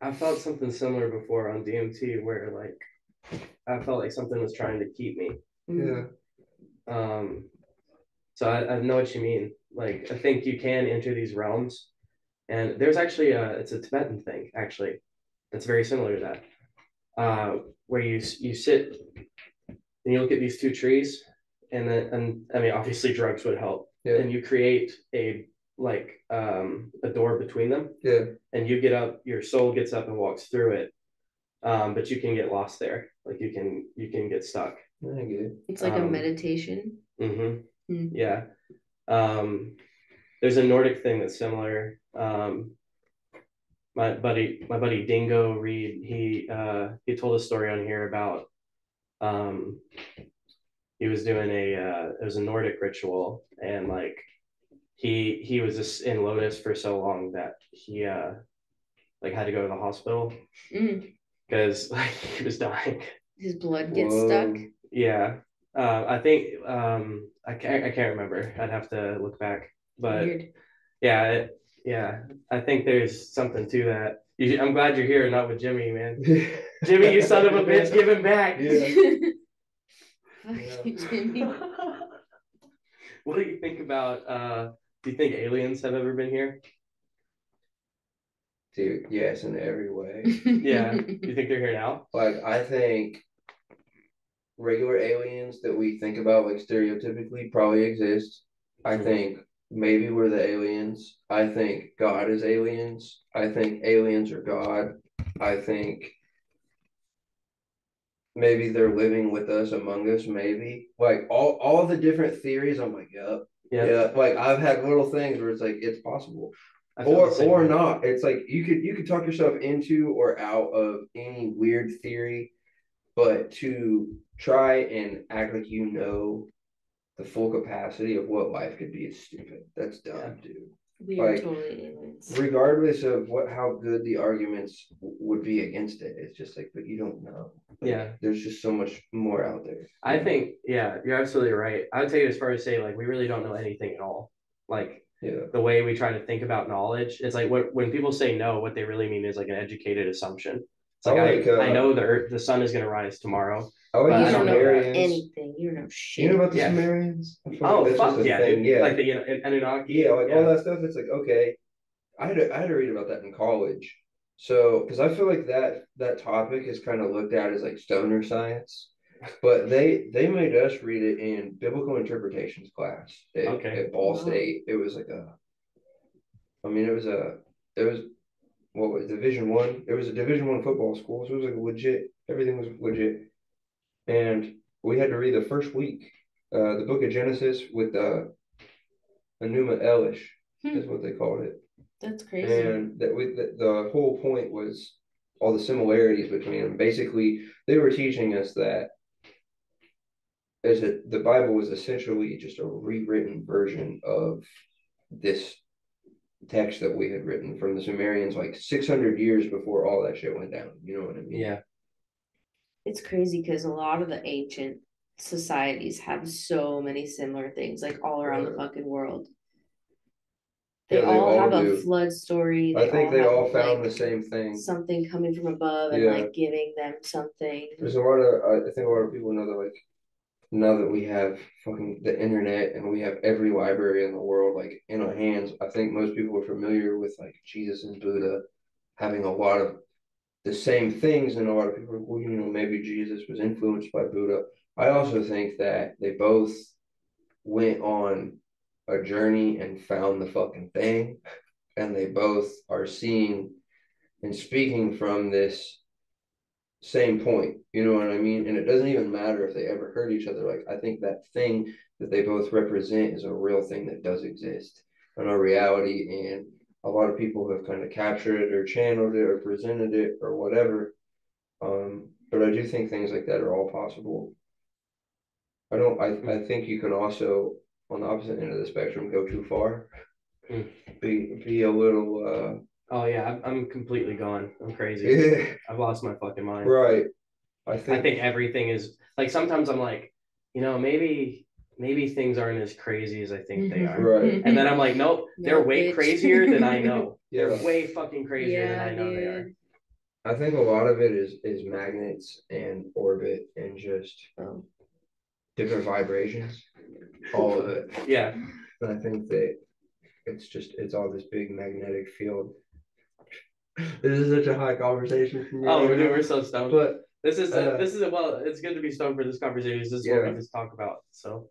I felt something similar before on DMT where like I felt like something was trying to keep me. Mm. Yeah. Um, so I, I know what you mean. Like I think you can enter these realms, and there's actually a it's a Tibetan thing actually that's very similar to that, uh, where you you sit and you look at these two trees, and then and I mean obviously drugs would help, Yeah. and you create a like um a door between them, Yeah. and you get up, your soul gets up and walks through it, um, but you can get lost there, like you can you can get stuck. I get it. It's like a Um, meditation. Mm-hmm. Mm. Yeah. Um, there's a Nordic thing that's similar. Um, my buddy, my buddy Dingo Reed, he uh, he told a story on here about um, he was doing a uh, it was a Nordic ritual and like he he was just in Lotus for so long that he uh like had to go to the hospital Mm. because like he was dying. His blood gets Whoa. stuck. Yeah. Uh, I think um I can't I can't remember. I'd have to look back. But Weird. yeah, it, yeah. I think there's something to that. You, I'm glad you're here, not with Jimi, man. Jimi, you son of a bitch, give him back. Yeah. Fuck you, Jimi. what do you think about uh do you think aliens have ever been here? Dude, yes, in every way. Yeah. You think they're here now? Like I think regular aliens that we think about like stereotypically probably exist. I think maybe we're the aliens. I think God is aliens. I think aliens are God. I think maybe they're living with us among us, maybe. Like all all the different theories, I'm like, yep. Yeah. Yeah. Like I've had little things where it's like it's possible or or way. not. It's like you could you could talk yourself into or out of any weird theory, but to try and act like you know the full capacity of what life could be is stupid. That's dumb, Yeah. dude. We are Like, totally aliens. Regardless of what how good the arguments w- would be against it, it's just like, but you don't know. Like, Yeah. there's just so much more out there. I think, yeah, you're absolutely right. I would take it as far as say, like, we really don't know anything at all. Like Yeah. the way we try to think about knowledge, it's like what when people say no, what they really mean is like an educated assumption. It's like, I like, I, I uh, know the earth, the sun is gonna rise tomorrow. I like But you don't know Sumerians. anything. You don't know shit. You know about the Yeah. Sumerians? I feel Oh like that's fuck just a yeah, thing. dude. Yeah. Like the you know, Anunnaki. Yeah, like yeah. all that stuff. It's like okay, I had to, I had to read about that in college. So because I feel like that that topic is kind of looked at as like stoner science, but they they made us read it in biblical interpretations class at, Okay. at Ball Wow. State. It was like a, I mean, it was a it was what was Division One. It was a Division One football school, so it was like legit. Everything was legit, and we had to read the first week, uh, the book of Genesis with uh, Enuma Elish Hmm. is what they called it. That's crazy. And that we, the, the whole point was all the similarities between them. Basically, they were teaching us that as a, the Bible was essentially just a rewritten version of this text that we had written from the Sumerians like 600 years before all that shit went down. You know what I mean? Yeah. It's crazy because a lot of the ancient societies have so many similar things, like all around the fucking world. They, Yeah, they all, all have do. a flood story. I think they all found like, the same thing. something coming from above and Yeah. like giving them something. There's a lot of I think a lot of people know that like now that we have fucking the internet and we have every library in the world like in our hands, I think most people are familiar with like Jesus and Buddha having a lot of the same things, and a lot of people are, well, you know, maybe Jesus was influenced by Buddha. I also think that they both went on a journey and found the fucking thing, and they both are seeing and speaking from this same point. You know what I mean? And it doesn't even matter if they ever hurt each other. Like I think that thing that they both represent is a real thing that does exist and a reality. And a lot of people have kind of captured it or channeled it or presented it or whatever. Um, but I do think things like that are all possible. I don't. I I think you can also on the opposite end of the spectrum go too far. Hmm. Be be a little Oh yeah, I'm, I'm completely gone. I'm uh crazy. I've lost my fucking mind. right. I think, I think everything is like sometimes I'm like, you know, maybe maybe things aren't as crazy as I think they Mhm. are. right. And then I'm like, nope, they're No, way bitch. crazier than I know. Yeah. They're way fucking crazier than I know they are. I think a lot of it is is magnets and orbit and just Oh. different vibrations. All of it. Yeah. And I think that it's just it's all this big magnetic field. This is such a high conversation for me. Oh, right we're, we're so stoned. but This is uh, this is well. It's good to be stoned for this conversation. This is what Yeah. we just talk about. So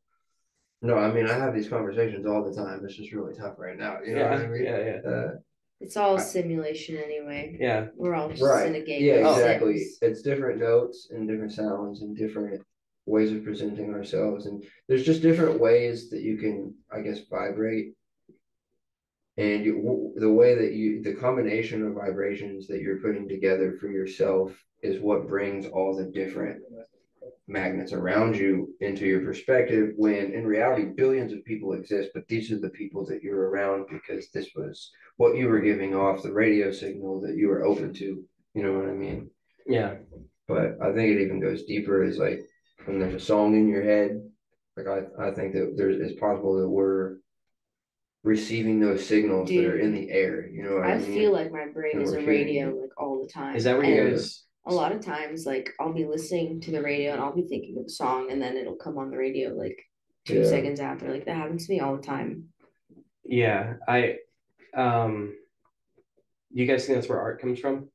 no, I mean I have these conversations all the time. It's just really tough right now. You know yeah, what I mean? yeah, yeah, Uh, It's all I- simulation anyway. yeah. We're all just right. in a game. Yeah, exactly. Sims. It's different notes and different sounds and different ways of presenting ourselves. And there's just different ways that you can, I guess, vibrate. And you, w- the way that you, the combination of vibrations that you're putting together for yourself is what brings all the different magnets around you into your perspective. When in reality, billions of people exist, but these are the people that you're around because this was what you were giving off, the radio signal that you were open to. You know what I mean? Yeah. But I think it even goes deeper is like when there's a song in your head, like I, I think that there's it's possible that we're receiving those signals that are in the air. You know what I, I mean? feel like my brain And is a radio it. like all the time. Is that where you guys? A lot of times like I'll be listening to the radio and I'll be thinking of a song and then it'll come on the radio like two Yeah. seconds after. Like that happens to me all the time. Yeah, I. Um. You guys think that's where art comes from?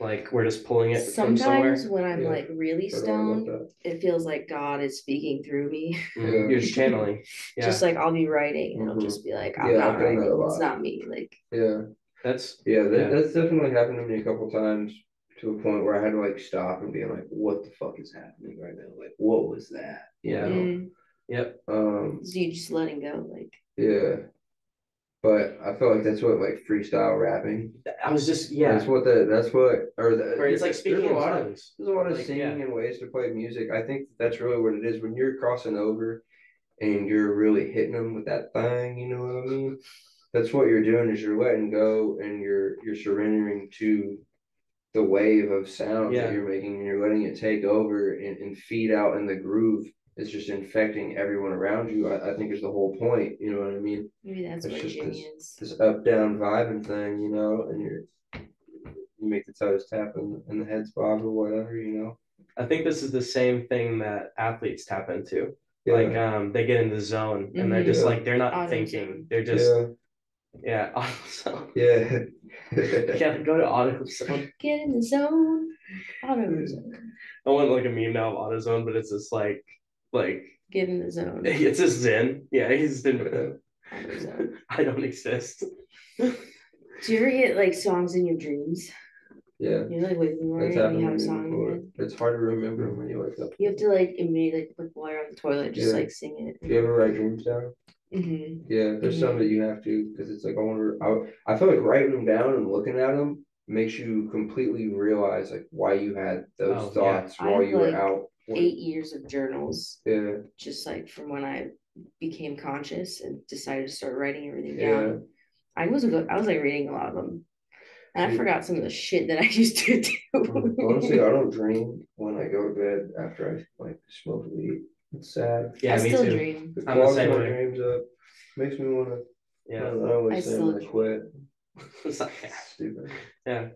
Like we're just pulling it from somewhere. Sometimes when I'm Yeah. like really stoned, it feels like God is speaking through me. Mm, You're just channeling. Yeah, Just like I'll be writing and it'll Mhm. just be like, I'm Yeah, not I've done writing. It's not me. Like Yeah, that's yeah, that, Yeah. that's definitely happened to me a couple times to a point where I had to like stop and be like, "What the fuck is happening right now? Like, what was that?" You Yeah. know? mm, yep. Um. so you just letting go. Like Yeah. But I feel like that's what like freestyle rapping. I was just yeah. That's what the that's what or the Or it's like there's speaking a in lot of tongues. there's a lot of Like, singing yeah. and ways to play music. I think that's really what it is when you're crossing over and you're really hitting them with that thing, you know what I mean? That's what you're doing is you're letting go and you're you're surrendering to the wave of sound Yeah. that you're making and you're letting it take over and, and feed out in the groove. It's just infecting everyone around you. I, I think is the whole point. You know what I mean? maybe that's It's what just Jimi is. this up down vibing thing, you know, and you're you make the toes tap and, and the heads bob or whatever, you know. I think this is the same thing that athletes tap into. Yeah, Like um, they get in the zone and they're Mhm. just Yeah. like they're not Auto thinking. zone. They're just yeah, yeah. auto zone. yeah. Yeah, go to auto zone. Get in the zone. Auto zone. I want like a meme now of AutoZone, but it's just like like Get in the zone. it's just Zen. Yeah, he's in. Auto zone. I don't exist. Do you ever get like songs in your dreams? yeah. You're like waking in the morning That's and you have a to me song in your It's hard to remember when you wake up. You have to like immediately like while you're on the toilet, just Yeah. like sing it. Do you ever write dreams down? Hmm Yeah, there's some that you have to because it's like I wonder. I I feel like writing them down and looking at them makes you completely realize like why you had those Oh, yeah. thoughts I while have, you were out. Eight years of journals, Yeah, just like from when I became conscious and decided to start writing everything yeah. down. I was I was like reading a lot of them, and I See- forgot some of the shit that I used to do. Honestly, I don't dream when I go to bed after I like smoke weed. It's sad. Yeah, I me still too. dream. I'm the clogs same my way. dreams up. Makes me wanna. I Yeah. don't know. I always I say I'm still gonna dream. quit. It's like, Stupid. yeah.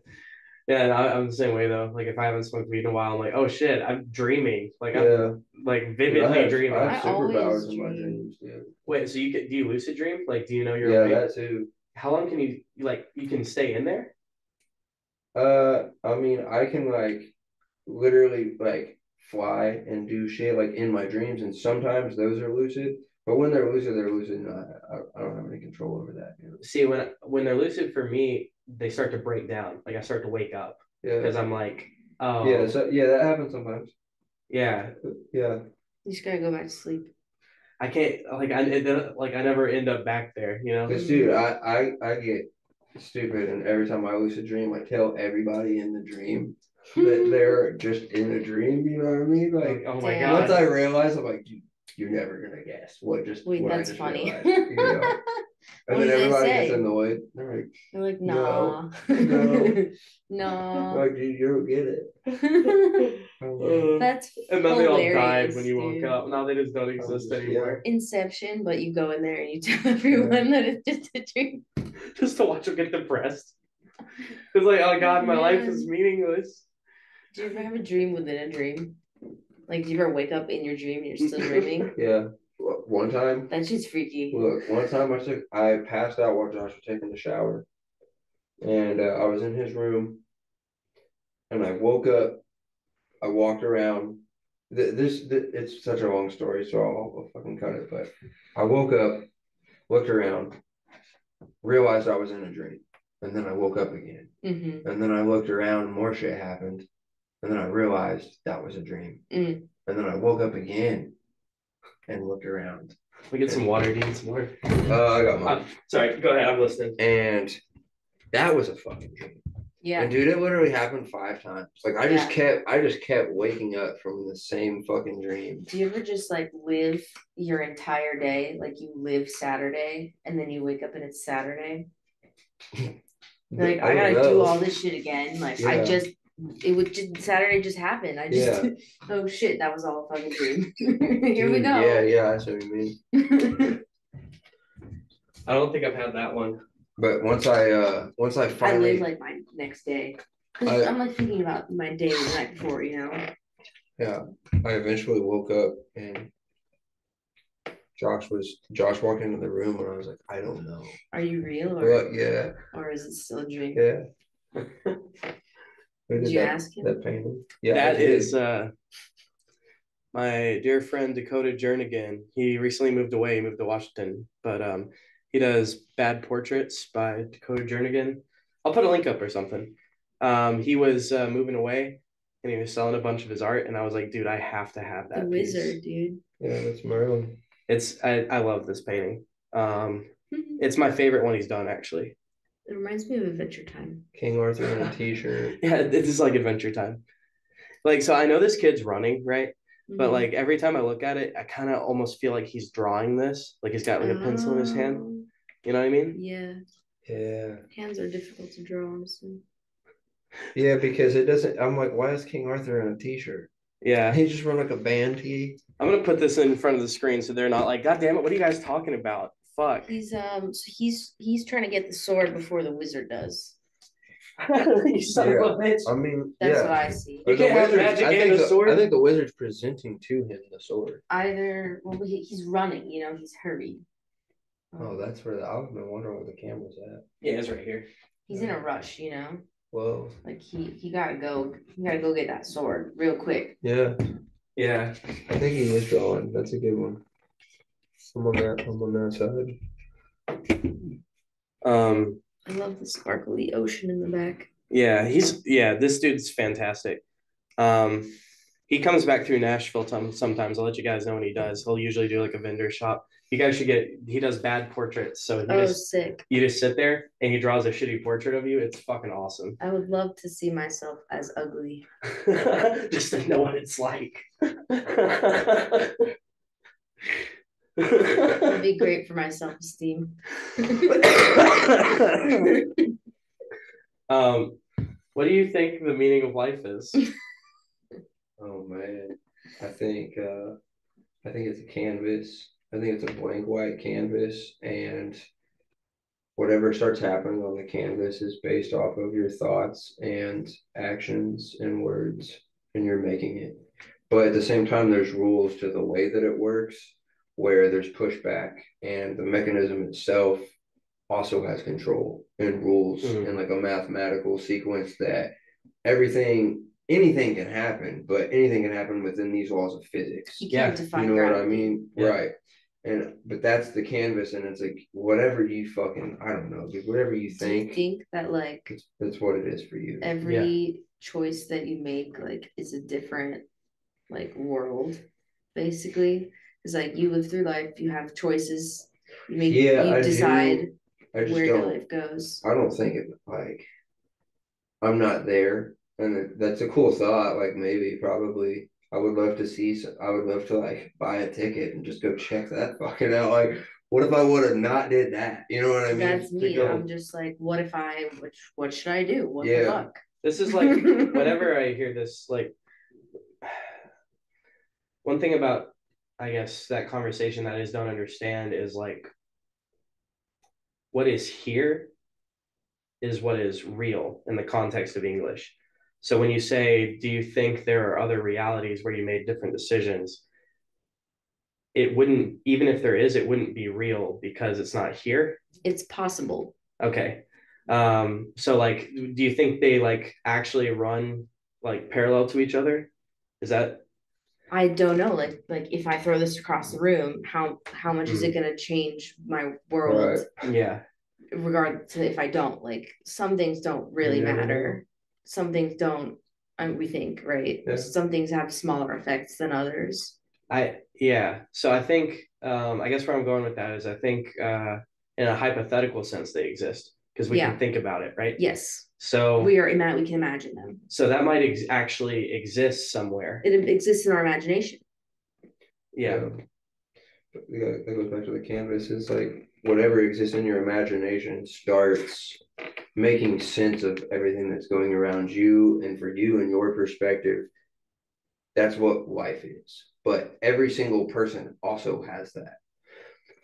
Yeah, and I, I'm the same way though. Like if I haven't smoked weed in a while, I'm like, oh shit, I'm dreaming. Like I'm Yeah. like I vividly have, dreaming. I have I always in my dream. dreams, dude. Wait, so you get do you lucid dream? Like, do you know you're Yeah, awake? that too. How long can you like you can stay in there? Uh, I mean, I can like literally like fly and do shit like in my dreams, and sometimes those are lucid. But when they're lucid, they're lucid. And I, I, I don't have any control over that. You know? See, when when they're lucid for me, they start to break down. Like I start to wake up Yeah. because I'm like, oh Yeah. So yeah, that happens sometimes. yeah. Yeah. You just gotta go back to sleep. I can't like I like I never end up back there. You know. Cause dude, I, I I get stupid, and every time I lucid dream, I tell everybody in the dream that they're just in a dream. You know what I mean? Like oh my Damn. once. I realize, I'm like, you, you're never gonna guess what just. Wait, what that's just funny. realized, you know? And What then everybody gets annoyed. They're like, They're like, No. nah. No. no. like, dude, you don't get it. I'm Uh, That's and then they all died when you dude. woke up. Now they just don't exist just- anymore. Inception, but you go in there and you tell everyone that it's just a dream. Just to watch them get depressed. It's like, oh god, my life is meaningless. Do you ever have a dream within a dream? Like, do you ever wake up in your dream and you're still dreaming? yeah. One time, That shit's freaky. Look, one time I took, I passed out while Josh was taking the shower, and uh, I was in his room, and I woke up. I walked around. Th- This, th- it's such a long story, so I'll, I'll fucking cut it. But I woke up, looked around, realized I was in a dream, and then I woke up again, hmm and then I looked around, more shit happened, and then I realized that was a dream, Mm. and then I woke up again, and looked around. We get some water, do you need some water? Uh, I got mine. Uh, sorry, go ahead, I'm listening. and that was a fucking dream. Yeah. And dude, it literally happened five times. Like I just Yeah. kept, I just kept waking up from the same fucking dream. Do you ever just like live your entire day? Like you live Saturday and then you wake up and it's Saturday? Like I, don't gotta do all this shit again. Like I just it would just Saturday just happened. I just oh shit, that was all a fucking dream. Here we go. Yeah, yeah, that's what you mean. I don't think I've had that one. But once I, uh, once I I finally, live like my next day. 'Cause I- I'm like thinking about my day the night before, you know. yeah, I eventually woke up and Josh was, Josh walked into the room and I was like, I don't know. Are you real But or yeah, or is it still a dream? yeah. Who Did you that, ask him? that painting? Yeah, I that did. is uh my dear friend Dakota Jernigan. He recently moved away, he moved to Washington, but um he does bad portraits by Dakota Jernigan. I'll put a link up or something. Um he was uh, moving away and he was selling a bunch of his art and I was like, dude, I have to have that. The piece. wizard, dude. Yeah, that's Merlin. It's I, I love this painting. Um it's my favorite one he's done actually. Reminds me of Adventure Time. King Arthur in a t-shirt. Yeah, this is like adventure time. Like so I know this kid's running, right? But Mhm. like every time I look at it, I kind of almost feel like he's drawing this. Like he's got like a pencil in his hand. Oh, You know what I mean? Yeah, Yeah. hands are difficult to draw. Honestly. Yeah, because it doesn't. I'm like, why is King Arthur in a T-shirt? Yeah. He just run like a band tee. I'm gonna put this in front of the screen so they're not like, God damn it, what are you guys talking about? Fuck. He's um, so he's he's trying to get the sword before the wizard does. you son of a bitch. I mean, That's yeah. what I see. You But the can't have wizard- magic I think the, sword. I think the wizard's presenting to him the sword. Either well, he, he's running. You know, he's hurried. Oh, that's where the, I've been wondering where the camera's at. Yeah, it's right here. He's in a rush. You know, Whoa. like he he gotta go. He gotta go get that sword real quick. Yeah, Yeah. I think he is drawing. That's a good one. I'm on that. I'm on that side. Um, I love the sparkly ocean in the back. yeah, he's yeah, this dude's fantastic. Um, he comes back through Nashville tom- sometimes. I'll let you guys know when he does. He'll usually do like a vendor shop. You guys should get he does bad portraits. So Oh, just sick! you just sit there and he draws a shitty portrait of you. It's fucking awesome. I would love to see myself as ugly. just to know what it's like. It'd be great for my self esteem. um, what do you think the meaning of life is? Oh man, I think uh, I think it's a canvas. I think it's a blank white canvas, and whatever starts happening on the canvas is based off of your thoughts and actions and words, and you're making it. But at the same time, there's rules to the way that it works, where there's pushback, and the mechanism itself also has control and rules Mhm. and like a mathematical sequence that everything anything can happen, but anything can happen within these laws of physics. You Yeah, can't define You know what I mean? Yeah. Right. And but that's the canvas, and it's like whatever you fucking I don't know, dude, whatever you Do you think, think that like that's what it is for you. every choice that you make like is a different like world, basically? It's like you live through life, you have choices, you make Yeah, you I do. decide I just where your don't. life goes. I don't think it like I'm not there, and that's a cool thought. Like maybe, probably, I would love to see. I would love to like buy a ticket and just go check that fucking out. Like, what if I would have not did that? You know what I mean? That's me. go- I'm just like, what if I which what should I do? What the fuck? This is like whenever I hear this, like one thing about I guess that conversation that I just don't understand is like what is here is what is real in the context of English. So when you say, do you think there are other realities where you made different decisions? It wouldn't, even if there is, it wouldn't be real because it's not here. It's possible. Okay. Um, so like, do you think they like actually run like parallel to each other? Is that I don't know, like like if I throw this across the room, how how much is it gonna change my world? Right. yeah, regard to if I don't like some things don't really never matter. Some things don't. Um, we think right. Yeah. Some things have smaller effects than others. I yeah. So I think um I guess where I'm going with that is I think uh in a hypothetical sense they exist because we Yeah. can think about it, right? Yes, So we are. Ima- we can imagine them. so that might ex- actually exist somewhere. It exists in our imagination. Yeah. Yeah, that goes back to the canvas. It's like whatever exists in your imagination starts making sense of everything that's going around you, and for you and your perspective, that's what life is. But every single person also has that.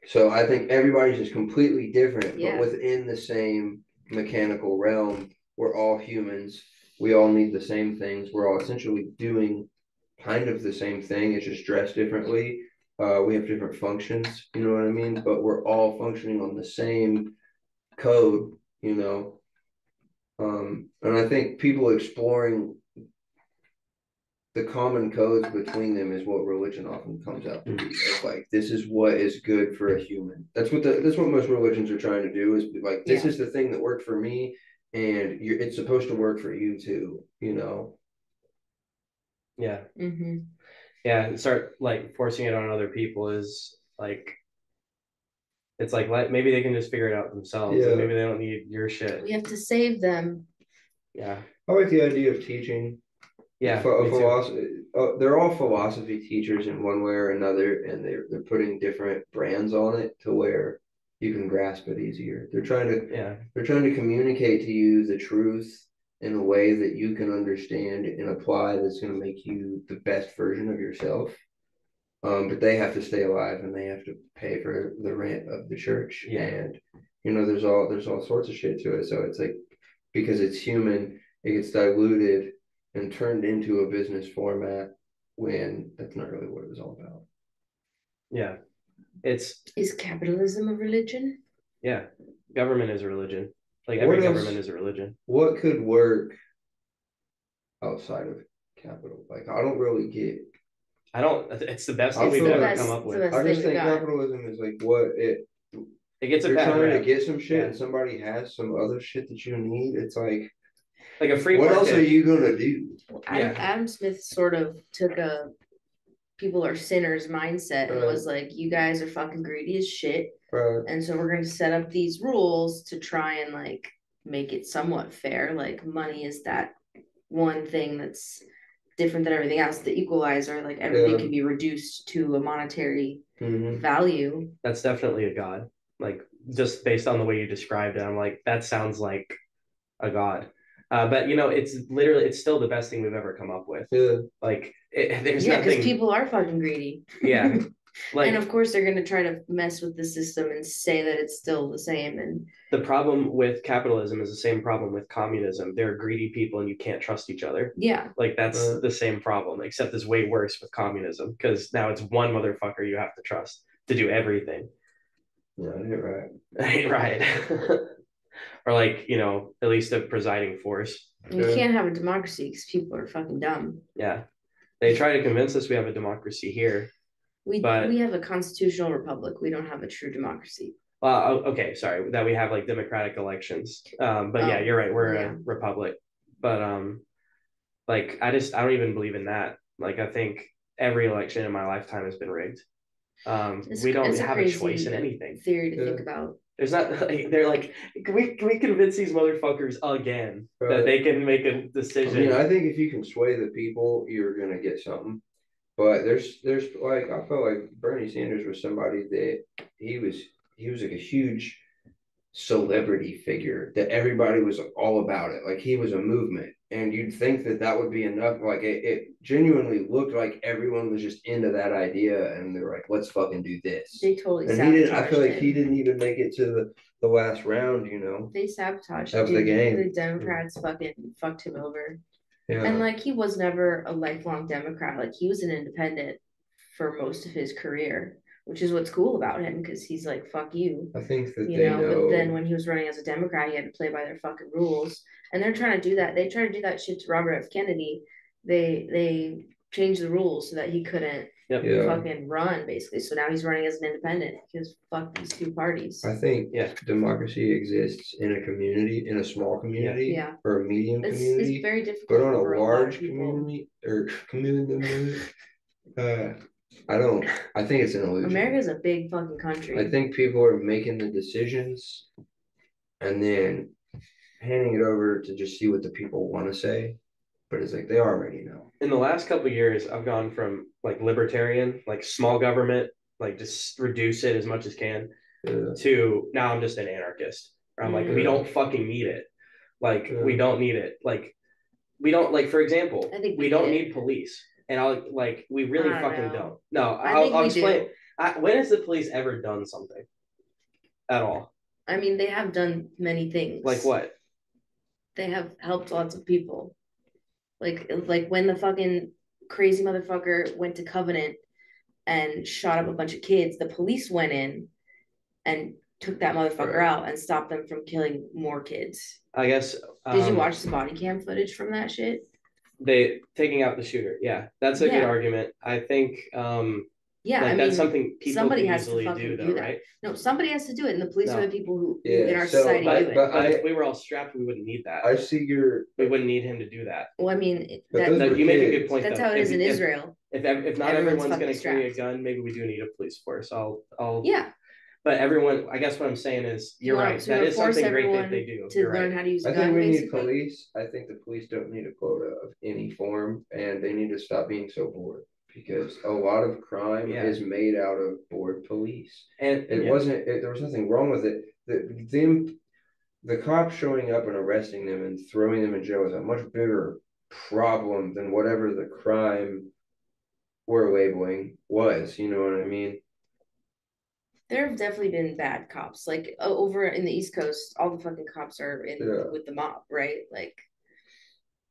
So I think everybody's just completely different, Yeah. but within the same mechanical realm, we're all humans. We all need the same things. We're all essentially doing kind of the same thing. It's just dressed differently. Uh, we have different functions, you know what I mean? But we're all functioning on the same code, you know. Um, and I think people exploring the common codes between them is what religion often comes out to be. It's like this is what is good for a human. That's what the that's what most religions are trying to do is be like this Yeah. is the thing that worked for me, and you're it's supposed to work for you too. You know. Yeah. Mm-hmm. Yeah. and Start like forcing it on other people is like it's like let maybe they can just figure it out themselves. Yeah. and maybe they don't need your shit. We have to save them. Yeah. I like the idea of teaching. Yeah. Ph- me philosophy. Uh, they're all philosophy teachers in one way or another, and they're they're putting different brands on it to where you can grasp it easier. They're trying to Yeah. they're trying to communicate to you the truth in a way that you can understand and apply. That's going to make you the best version of yourself. Um, but they have to stay alive, and they have to pay for the rent of the church. Yeah. And you know, there's all there's all sorts of shit to it. So it's like because it's human, it gets diluted and turned into a business format when that's not really what it was all about. Yeah. It's Is capitalism a religion? yeah. Government is a religion. Like What every else- government is a religion. What could work outside of capital? Like I don't really get. I don't it's the best thing we've ever like- come up with. I just think capitalism is like what it. It gets a You're bad trying to rap. get some shit, Yeah. and somebody has some other shit that you need. It's like, Like a free what market. else are you gonna do? Adam, Yeah. Adam Smith sort of took a people are sinners mindset and Right. was like, you guys are fucking greedy as shit. Right. And so we're going to set up these rules to try and like make it somewhat fair. Like money is that one thing that's different than everything else, the equalizer, like everything Yeah. can be reduced to a monetary hmm value. That's definitely a god. Like just based on the way you described it, I'm like, that sounds like a god. Uh, but you know, it's literally it's still the best thing we've ever come up with. Yeah. Like it, there's yeah, because nothing. people are fucking greedy. yeah. Like and of course they're gonna try to mess with the system and say that it's still the same and the problem with capitalism is the same problem with communism. They're greedy people, and you can't trust each other. yeah Like that's Uh. the same problem, except it's way worse with communism because now it's one motherfucker you have to trust to do everything. Yeah, right. right. or like, you know, at least a presiding force. you can't have a democracy because people are fucking dumb Yeah. They try to convince us we have a democracy here. We But- we have a constitutional republic. We don't have a true democracy. Well, oh, okay, sorry that we have like democratic elections. Um, but yeah, Oh, you're right. We're yeah. a republic. But um, like I just I don't even believe in that. Like I think every election in my lifetime has been rigged. Um, It's- we don't it's a have a choice in anything. Theory to think about. There's not like they're like can we can we convince these motherfuckers again that they can make a decision? mean, I think if you can sway the people, you're gonna get something. But there's there's like I felt like Bernie Sanders was somebody that he was he was like a huge celebrity figure that everybody was all about it. Like he was a movement, and you'd think that that would be enough. Like it, it genuinely looked like everyone was just into that idea, and they're like, "Let's fucking do this." They totally And he didn't. I feel like it. he didn't even make it to the the last round. You know. They sabotaged Of it, the game. The Democrats fucking fucked him over. Yeah. And like he was never a lifelong Democrat. Like he was an independent for most of his career, which is what's cool about him because he's like, fuck you. I think that You they know, know. but then when he was running as a Democrat, he had to play by their fucking rules. And they're trying to do that. They tried to do that shit to Robert F. Kennedy. They they changed the rules so that he couldn't Yep. Yeah. fucking run basically. So now he's running as an independent because fuck these two parties. I think Yeah. democracy exists in a community, in a small community, Yeah. or a medium It's, community, it's very difficult but on a for lot of large people. community or community, uh, I don't. I think it's an illusion. America's a big fucking country. I think people are making the decisions, and then handing it over to just see what the people want to say. But it's like they already know. in the last couple of years, I've gone from like libertarian, like small government, like just reduce it as much as can, Yeah. to now I'm just an anarchist. I'm like, we Mm. don't fucking need it. Like Yeah. we don't need it. Like we don't like for example, I think we we don't need police. And I'll like we really don't fucking know. don't. No, I I'll, think I'll explain. I, when has the police ever done something at all? I mean, they have done many things. Like what? They have helped lots of people. Like like when the fucking crazy motherfucker went to Covenant and shot up a bunch of kids, the police went in and took that motherfucker Right. out and stopped them from killing more kids. I guess. Did you um, watch the body cam footage from that shit? They taking out the shooter? Yeah, that's a good argument. I think. um Yeah, like I that's mean, something people somebody can has to easily fucking do, though, do that. right? no, somebody has to do it, and the police No. are the people who, who Yeah, in our so, society but- do it. but- But I- if we were all strapped, we wouldn't need that. I see your. we wouldn't need him to do that. well, I mean, that, That- were you make a good point. that's though. how it is If- in if- Israel. If ev- if not Everyone's everyone's going to carry a gun, maybe we do need a police force. I'll I'll. Yeah, But everyone, I guess what I'm saying is, You you're want right. to That is force something great that everyone they do. to You're learn right. how to use a I gun. think we need basically. police. I think the police don't need a quota of any form, and they need to stop being so bored because a lot of crime Yeah. is made out of bored police. And It yeah. wasn't. It, there was nothing wrong with it. The them, the cops showing up and arresting them and throwing them in jail is a much bigger problem than whatever the crime we're labeling was. You know what I mean? There have definitely been bad cops. Like over in the East Coast, all the fucking cops are in Yeah. with the mob, right? Like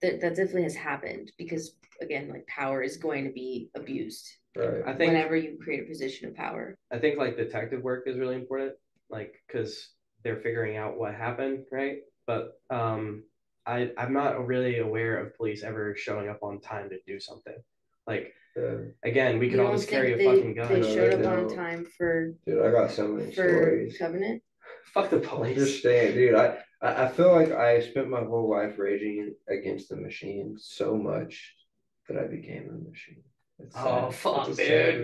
that that definitely has happened because again, like power is going to be abused Right. I think whenever you create a position of power. I think like detective work is really important, like because they're figuring out what happened, right? But um, I I'm not really aware of police ever showing up on time to do something. Like Yeah. again, we You could all don't just carry a they, fucking gun. They showed up on time for Dude, I got so many for stories. Covenant. Fuck the I'm police. just saying, dude. I, I I feel like I spent my whole life raging against the machine so much that I became a machine. It's Oh sad. fuck, It's a sad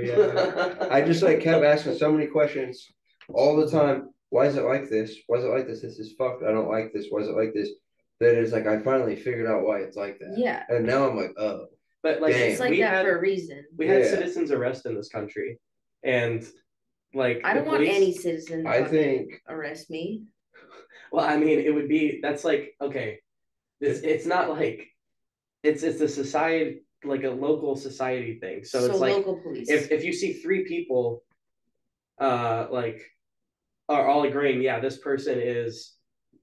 dude. I just like kept asking so many questions all the time. Why is it like this? Why is it like this? This is fucked. I don't like this. Why is it like this? That is like I finally figured out why it's like that. Yeah. And now I'm like, oh, But like Damn. It's like we that had for a reason. we had Yeah. citizens arrest in this country, and like I the don't want police- any citizen to I fucking think arrest me. Well, I mean, it would be that's like okay, it's it's not like it's it's a society like a local society thing. So, it's like local police. if if you see three people, uh, like are all agreeing, yeah, this person is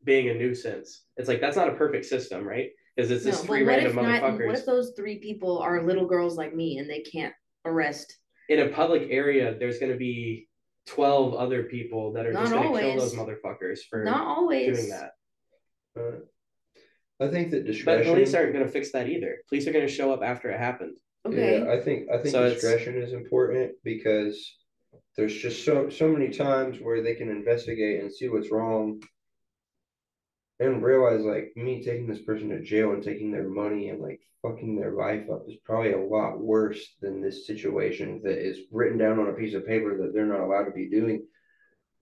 being a nuisance. It's like that's not a perfect system, right? Because it's no, just but three what random if not? motherfuckers What if those three people are little girls like me and they can't arrest? in a public area. There's going to be twelve other people that are just going to kill those motherfuckers for Not always. doing that. uh, I think that discretion. But police aren't going to fix that either. Police are going to show up after it happened. Okay. Yeah, I think I think So it's- discretion is important because there's just so so many times where they can investigate and see what's wrong and realize like me taking this person to jail and taking their money and like fucking their life up is probably a lot worse than this situation that is written down on a piece of paper that they're not allowed to be doing.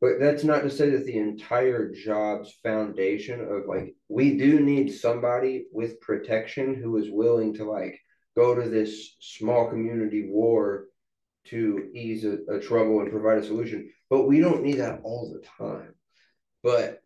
But that's not to say that the entire job's foundation of like we do need somebody with protection who is willing to like go to this small community war to ease a, a trouble and provide a solution. But we don't need that all the time. But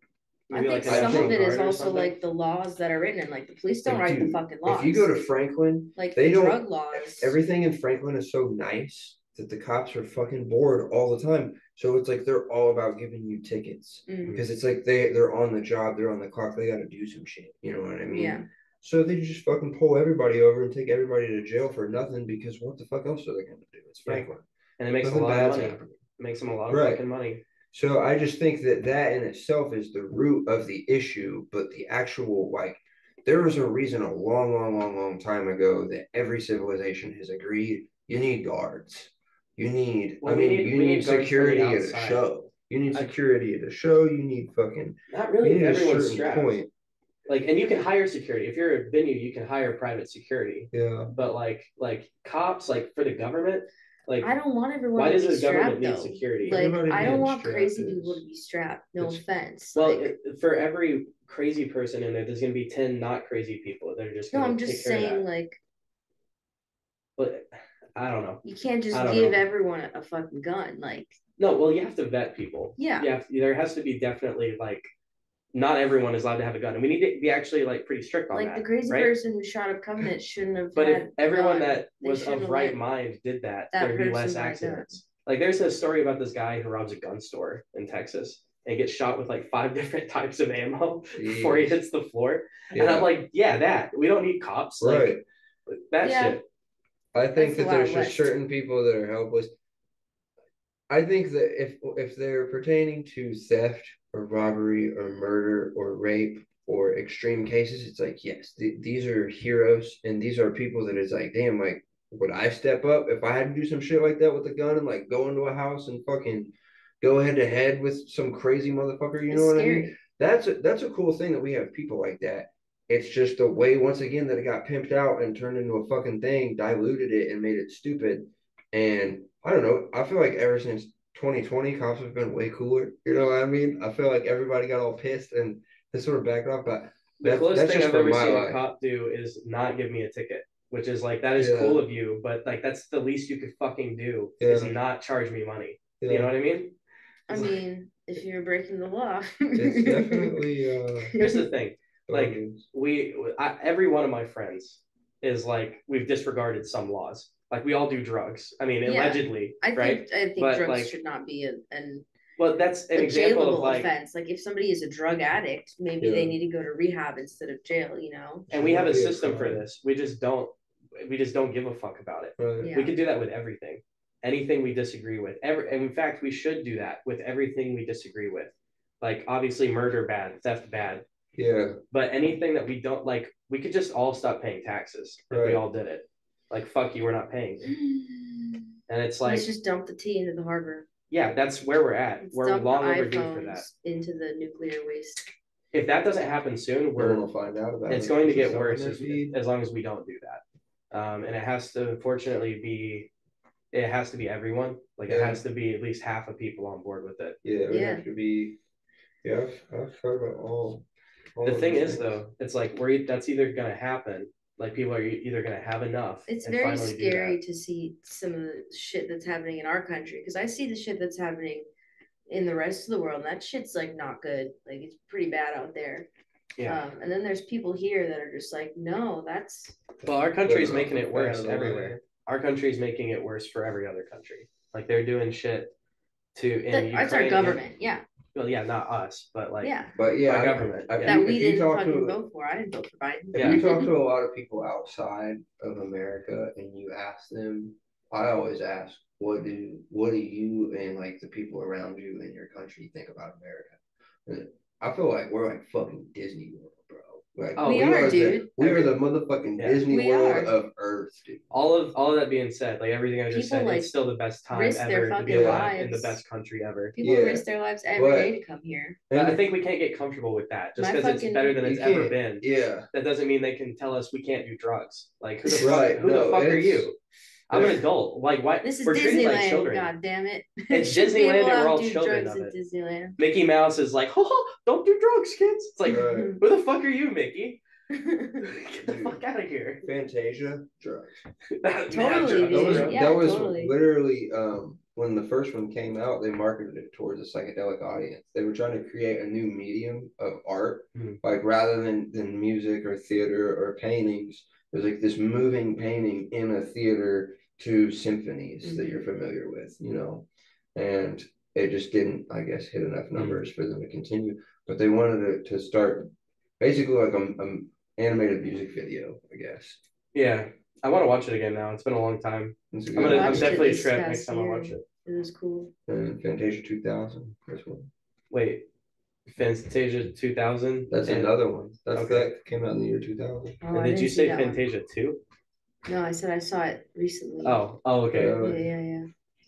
I Maybe think like some of it is also like the laws that are written, and like the police don't Like, write the dude, fucking laws. if you go to Franklin, like they the don't- drug laws, everything in Franklin is so nice that the cops are fucking bored all the time. So it's like they're all about giving you tickets Mm, because it's like they they're on the job, they're on the clock, they got to do some shit. You know what I mean? Yeah. So they just fucking pull everybody over and take everybody to jail for nothing because what the fuck else are they gonna do? It's Yeah. Franklin. and it makes Nothing a lot bad's of money. happening. It makes them a lot of Right. fucking money. So I just think that that in itself is the root of the issue, but the actual like there was a reason a long, long, long, long time ago that every civilization has agreed you need guards. You need, Well, I mean, need- you need need guards for the security at a show. You need security at a show. You need fucking. Not really. Everyone's certain strapped. point. Like, and you can hire security if you're a venue. You can hire private security, Yeah. but like, like cops, like for the government, like I don't want everyone why to does be the government strapped need though. security? Like Everybody I don't being want crazy is- people to be strapped. No it's- offense. well, like, it- for every crazy person in there, there's gonna be ten not crazy people that are just. no, Gonna I'm take just care of saying that. like But I don't know. you can't just I don't give know. everyone a, a fucking gun. Like No, well, you have to vet people. Yeah. You have there has to be definitely like, not everyone is allowed to have a gun, and we need to be actually like pretty strict on like that. Like the crazy right? person who shot up Covenant shouldn't have. But if everyone gun. that was of right mind did that, that there'd be less person buy a gun. accidents. Like there's a story about this guy who robs a gun store in Texas and gets shot with like five different types of ammo before he hits the floor. Yeah. And I'm like, yeah, that. We don't need cops. Right. Like that Yeah. shit. I think That's that there's just certain people that are helpless. I think that if if they're pertaining to theft or robbery or murder or rape or extreme cases, it's like yes, th- these are heroes and these are people that is like, damn, like would I step up if I had to do some shit like that with a gun and like go into a house and fucking go head to head with some crazy motherfucker? You It's know what I mean? That's a that's a cool thing that we have people like that. It's just the way once again that it got pimped out and turned into a fucking thing, diluted it and made it stupid. And I don't know. I feel like ever since 2020, cops have been way cooler. You know what I mean? I feel like everybody got all pissed and they sort of backed off. But The That's- closest that's thing just I've ever seen life. a cop do is not give me a ticket, which is like that is Yeah. cool of you, but like that's the least you could fucking do is not charge me money. yeah, You know what I mean? I mean, if you're breaking the law, it's definitely uh, Here's the thing. Like, we I, every one of my friends is like we've disregarded some laws like we all do drugs i mean Yeah. allegedly I right think I think But, drugs like, should not be a, an well that's an example of like offense. Like if somebody is a drug addict, maybe they need to go to rehab instead of jail. You know. and we have a Should be a system for this we just don't we just don't give a fuck about it Right. Yeah. we could do that with everything anything we disagree with every and in fact we should do that with everything we disagree with like obviously murder bad theft bad Yeah. but anything that we don't like we could just all stop paying taxes if we all did it like fuck you we're not paying and it's like Let's just dump the tea into the harbor. yeah that's where we're at Let's we're long overdue for that into the nuclear waste. if that doesn't happen soon No we're one will find out about it. it's going to get worse as, as long as we don't do that um, and it has to unfortunately be it has to be everyone like it has to be at least half of people on board with it Yeah, it would Yeah. have to be. Yeah, I've, I've heard about all. all the thing is things. though it's like we're that's either going to happen like people are either going to have enough It's and very scary to see some of the shit that's happening in our country because I see the shit that's happening in the rest of the world. And that shit's like not good. Like it's pretty bad out there. yeah Um, and then there's people here that are just like, no, that's well our country's They're making it worse bad at all. everywhere our country's making it worse for every other country like they're doing shit to in that, that's our government. Yeah, well yeah not us but like yeah. But yeah, our I- government I- yeah. That if we you didn't talk fucking to- vote for. I didn't vote for Biden. If Yeah. you talk to a lot of people outside of America and you ask them, I always ask, what do what do you and like the people around you in your country think about America? And I feel like we're like fucking Disney World, bro. Like Oh, We are, the, dude. We are the motherfucking Yeah. Disney We World are. of Earth, dude. all of all of that being said, like everything I just People, said, like, it's still the best time ever to be fucking alive in the best country ever. People Yeah. risk their lives every But- day to come here. But I think we can't get comfortable with that just because it's better than it's ever been. Yeah. That doesn't mean they can tell us we can't do drugs. Like who the Right, fuck? Who no, the fuck are you? I'm an adult. Like why? This is we're treated like Disneyland. children. God damn it! It's Disneyland and we're all do children drugs of it. Disneyland. Mickey Mouse is like, oh, don't do drugs, kids. It's like, Right. who the fuck are you, Mickey? Get the fuck out of here. Fantasia, drugs. That- Totally, that- That was. Yeah, that was totally. literally um when the first one came out, they marketed it towards a psychedelic audience. They were trying to create a new medium of art, Mhm. like rather than than music or theater or paintings. There's like this moving painting in a theater to symphonies that Mhm. you're familiar with, you know, and it just didn't, I guess, hit enough numbers for them to continue. But they wanted it to start basically like a, a animated music video, I guess. Yeah, I want to watch it again now. It's been a long time. It's a I'm gonna. I'm definitely a this trip next time I watch it. It was cool. and Fantasia 2000. This one. Wait, Fantasia 2000. That's and, another one. That's Okay. that came out in the year 2000. Oh, and did you say that one. Fantasia 2? No, I said I saw it recently. Oh, oh, okay. Yeah. Yeah, yeah,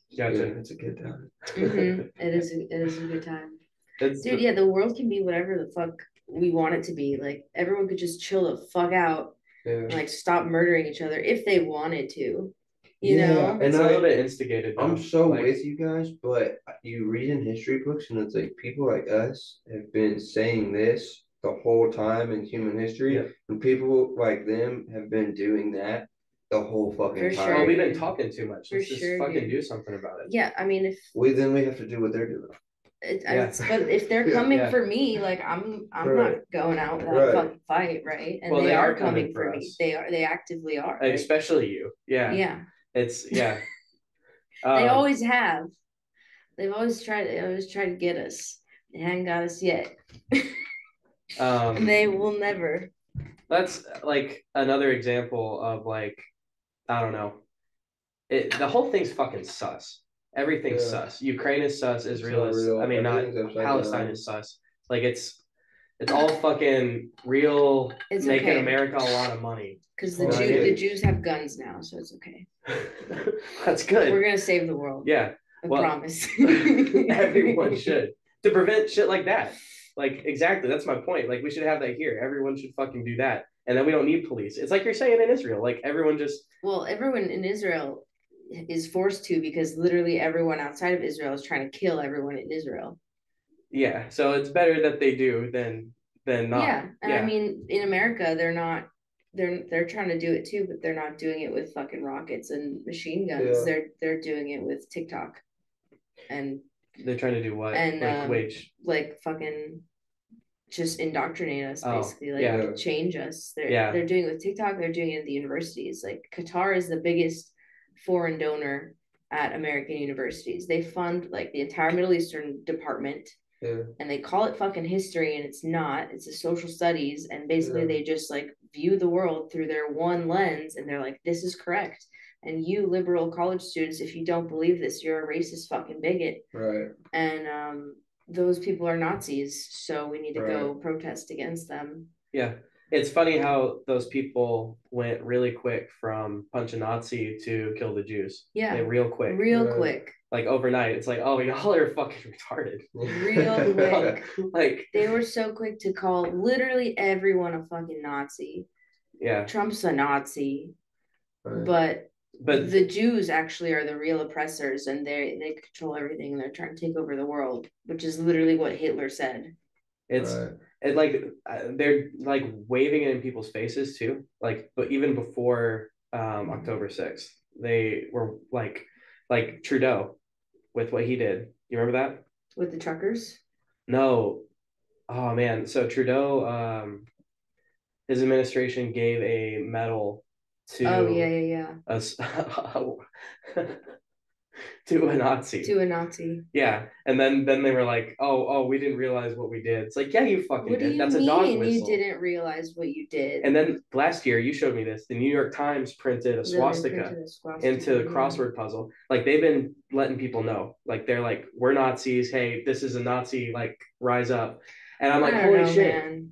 Yeah, Gotcha. it's a good time. yeah. Mhm. It is. A, it is a good time, That's dude. Yeah, the world can be whatever the fuck we want it to be. Like everyone could just chill the fuck out Yeah. and like stop murdering each other if they wanted to. You Yeah, know. it's and a I- little bit instigated. Though. I'm so Like, with you guys, but you read in history books and it's like people like us have been saying this the whole time in human history, Yeah. and people like them have been doing that the whole fucking For time. sure. Well, we've been talking too much. For Let's just sure, fucking dude. do something about it. Yeah, I mean, if We then we have to do what they're doing. it, Yeah. it's, but if they're coming yeah. for me, like I'm, I'm Right. not going out without Right. a fucking fight, right? And Well, they, they are are coming coming for for me. They are. They actively are. Right? especially you. Yeah. yeah. It's yeah. They Um, always have. They've always tried. They always try to get us. They haven't got us yet. um, they will never. that's like another example of like I don't know. It the whole thing's fucking sus. Everything's Yeah. sus. Ukraine is sus. Israel is. real. I mean, not Palestine down. is sus. Like it's it's all fucking real. It's making okay. America a lot of money. Because the Well, Jew, the Jews have guns now, so it's okay. That's good. We're gonna save the world. Yeah, I well, promise. everyone should to prevent shit like that. Like exactly, that's my point. Like we should have that here. Everyone should fucking do that, and then we don't need police. It's like you're saying in Israel. Like everyone just Well, everyone in Israel is forced to because literally everyone outside of Israel is trying to kill everyone in Israel. yeah. So it's better that they do than than not. yeah, and I mean, in America, they're not. They're they're trying to do it too, but they're not doing it with fucking rockets and machine guns. Yeah. They're they're doing it with TikTok, and They're trying to do what? And, like um, wage. like fucking just indoctrinate us Oh, basically like yeah. change us they're Yeah. they're doing it with tiktok they're doing it at the universities like qatar is the biggest foreign donor at american universities they fund like the entire middle eastern department Yeah. and they call it fucking history and it's not it's a social studies and basically they just like view the world through their one lens and they're like this is correct and you liberal college students if you don't believe this you're a racist fucking bigot Right. and um those people are nazis so we need to go protest against them Yeah. It's funny how those people went really quick from punch a Nazi to kill the Jews. yeah real quick. real Right. quick Like overnight. It's like, oh, y'all are fucking retarded. Real quick. like, they were so quick to call literally everyone a fucking nazi yeah. trump's a nazi Right. but But the Jews actually are the real oppressors and they they control everything and they're trying to take over the world, which is literally what Hitler said. it's Right. it like uh, they're like waving it in people's faces too. Like, but even before um October 6th, they were like like Trudeau with what he did. You remember that? With the truckers. No. Oh man. So Trudeau, um, his administration gave a medal to Oh yeah, yeah, yeah. a s- oh, to a Nazi. To a Nazi. yeah, and then then they were like, "Oh, oh, we didn't realize what we did." It's like, yeah, you fucking What did that's mean? a dog whistle you didn't realize what you did? And then last year, you showed me this. The New York Times printed a swastika printed a swastika, into the crossword puzzle. Like they've been letting people know. Like they're like, we're Nazis. Hey, this is a Nazi. Like rise up. And I'm like, holy know, shit. man.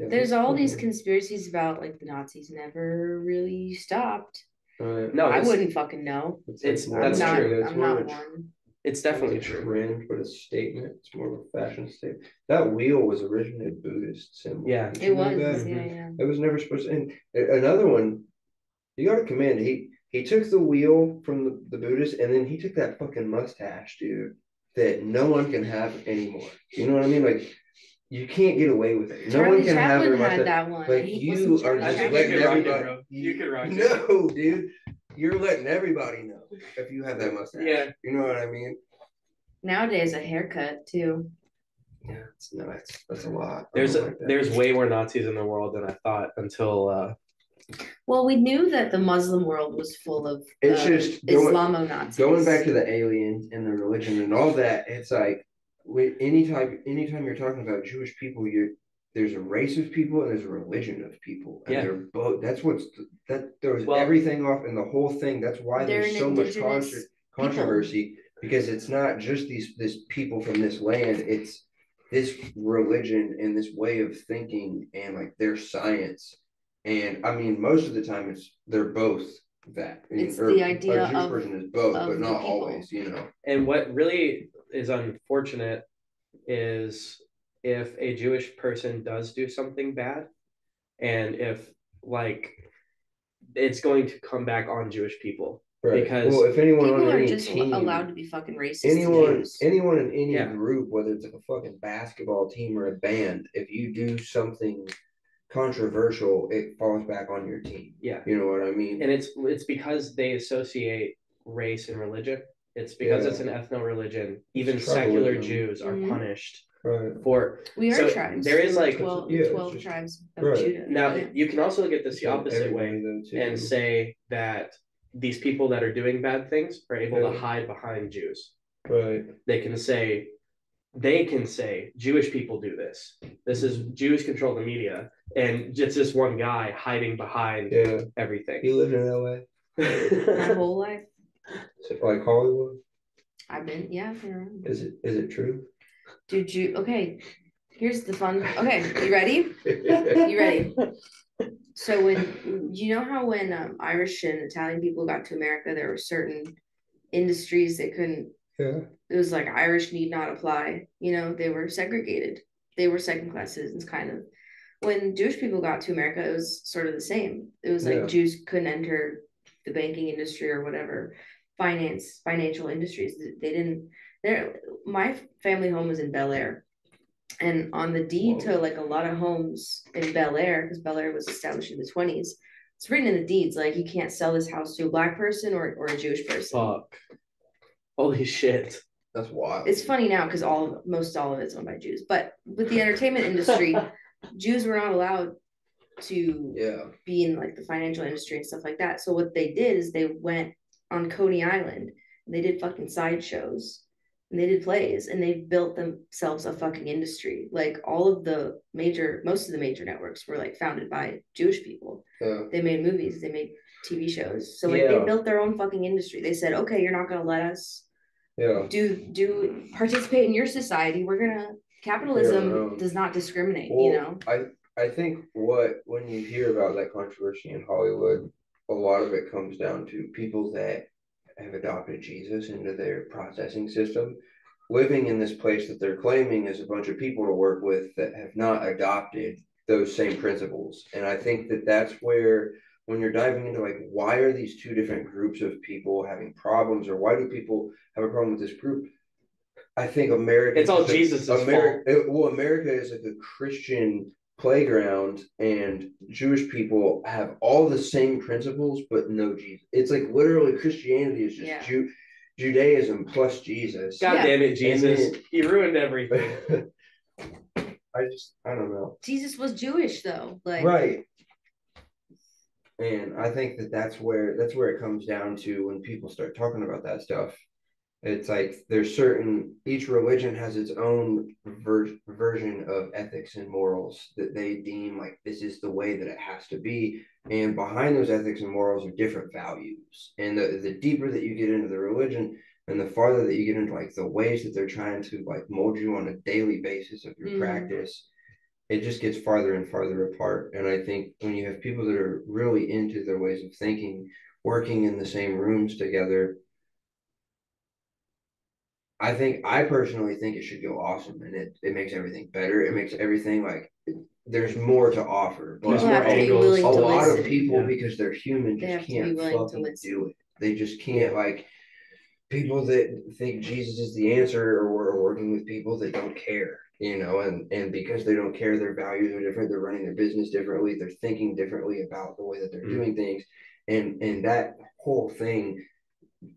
Yeah, There's all these conspiracies about like the Nazis never really stopped. Right. No, I wouldn't fucking know. It's- more that's of a- I'm not, true. It's I'm not of a tr- one. it's definitely definitely a true. trend, but a statement. It's more of a fashion statement. That wheel was originally a Buddhist symbol. Yeah. Did It you know was, that? yeah, mm-hmm. yeah. It was never supposed to. And another one, you got to commend. He he took the wheel from the, the Buddhist, and then he took that fucking mustache, dude, that no one can have anymore. You know what I mean? Like you can't get away with it. No one can have Chaplin their had mustache. that one. Like He- you are just I think letting you could rock it, everybody. bro. You could rock it. No, dude, you're letting everybody know if you have that mustache. Yeah. you know what I mean. Nowadays, a haircut too. Yeah, it's no, that's that's a lot. There's a, like there's way more Nazis in the world than I thought until uh Well, we knew that the Muslim world was full of It's uh, just going- Islamo Nazis. going back to the aliens and the religion and all that, it's like with any type anytime you're talking about Jewish people, you there's a race of people and there's a religion of people. And Yeah. they're both that's what's that throws Well- everything off and the whole thing. That's why there's so much indigenous contro- controversy because it's not just these this people from this land, it's this religion and this way of thinking and like their science. And I mean most of the time it's they're both that. It's or the idea a Jewish of- person is both, but not always, you know. and what really is unfortunate is if a Jewish person does do something bad and if like it's going to come back on Jewish people. Because well, if anyone People on are any just team, allowed to be fucking racist. anyone, anyone in any Yeah. group, whether it's like a fucking basketball team or a band, if you do something controversial, it falls back on your team. Yeah. You know what I mean? And it's it's because they associate race and religion. It's because Yeah. it's an ethno religion. Even It's secular tribalism. Jews are Mhm. punished right. for we are so tribes. there is, like- 12, Yeah, 12 just- tribes of right. Judah. now Yeah. you can also look at this the opposite way Everybody, though, too. and say that these people that are doing bad things are able Yeah. to hide behind Jews. right. They can say, they can say, Jewish people do this. This is Jews control the media, and just this one guy hiding behind Yeah. everything. You lived in LA, My whole life, Is it like Hollywood. I've been yeah. I've been around. Is it? Is it true? Dude, you okay? Here's the fun. Okay, you ready? You ready? So when you know how when um, Irish and Italian people got to America, there were certain industries they couldn't. yeah. It was like Irish need not apply. You know, they were segregated. They were second class citizens, kind of. When Jewish people got to America, it was sort of the same. It was like Yeah. Jews couldn't enter the banking industry or whatever, finance, financial industries. They didn't. There, my family home was in Bel Air, and on the deed to like a lot of homes in Bel Air, because Bel Air was established in the twenties, it's written in the deeds like you can't sell this house to a black person or or a Jewish person. Fuck. Holy shit. That's wild. It's funny now because all most all of it's owned by Jews, but with the entertainment industry, Jews were not allowed to yeah. be in like the financial industry and stuff like that. So what they did is they went on Coney Island and they did fucking sideshows and they did plays and they built themselves a fucking industry. Like all of the major, most of the major networks were like founded by Jewish people. Yeah. They made movies, they made TV shows. So like they built their own fucking industry. They said, okay, you're not gonna let us Yeah. do do participate in your society. We're gonna capitalism own. does not discriminate, you know. I I think what when you hear about that controversy in Hollywood, a lot of it comes down to people that have adopted Jesus into their processing system, living in this place that they're claiming is a bunch of people to work with that have not adopted those same principles. And I think that that's where when you're diving into like why are these two different groups of people having problems or why do people have a problem with this group? I think America It's all Jesus' America, well, America is like a Christian playground, and Jewish people have all the same principles, but no Jesus. It's like literally Christianity is just Yeah. Jew, Judaism plus Jesus. God Yeah. damn it, Jesus. then- You ruined everything. I just, I don't know. Jesus was Jewish though. Like Right. And I think that that's where that's where it comes down to when people start talking about that stuff. It's like there's certain each religion has its own ver- version of ethics and morals that they deem like this is the way that it has to be, and behind those ethics and morals are different values. And the the deeper that you get into the religion, and the farther that you get into like the ways that they're trying to like mold you on a daily basis of your Mhm. practice, it just gets farther and farther apart. And I think when you have people that are really into their ways of thinking, working in the same rooms together, I think I personally think it should go awesome and it, it makes everything better. It makes everything like there's more to offer. But There's People more have angles. a to lot of people Yeah. because they're human They just have can't fucking do it. They just can't like people that think Jesus is the answer or are working with people that don't care, you know, and and because they don't care, their values are different. They're running their business differently. They're thinking differently about the way that they're Mm. doing things, and and that whole thing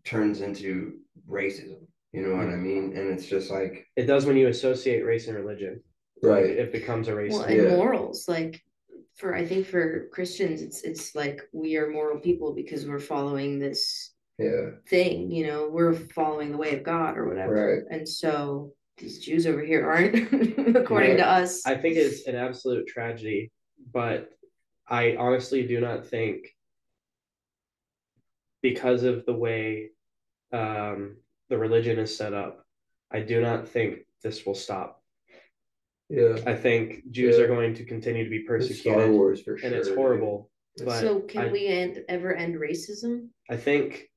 turns into racism. You know what I mean? And it's just like It does when you associate race and religion. right, It becomes a race. Well, and Yeah. morals, like for I think for Christians, it's it's like we are moral people because we're following this yeah, thing, you know, we're following the way of God or whatever. Right. And so these Jews over here aren't, according to us. I think it's an absolute tragedy, but I honestly do not think because of the way um, the religion is set up, I do not think this will stop. yeah. I think Jews Yeah. are going to continue to be It's Star persecuted, Wars for sure. and it's horrible. But so can I- we end ever end racism? I think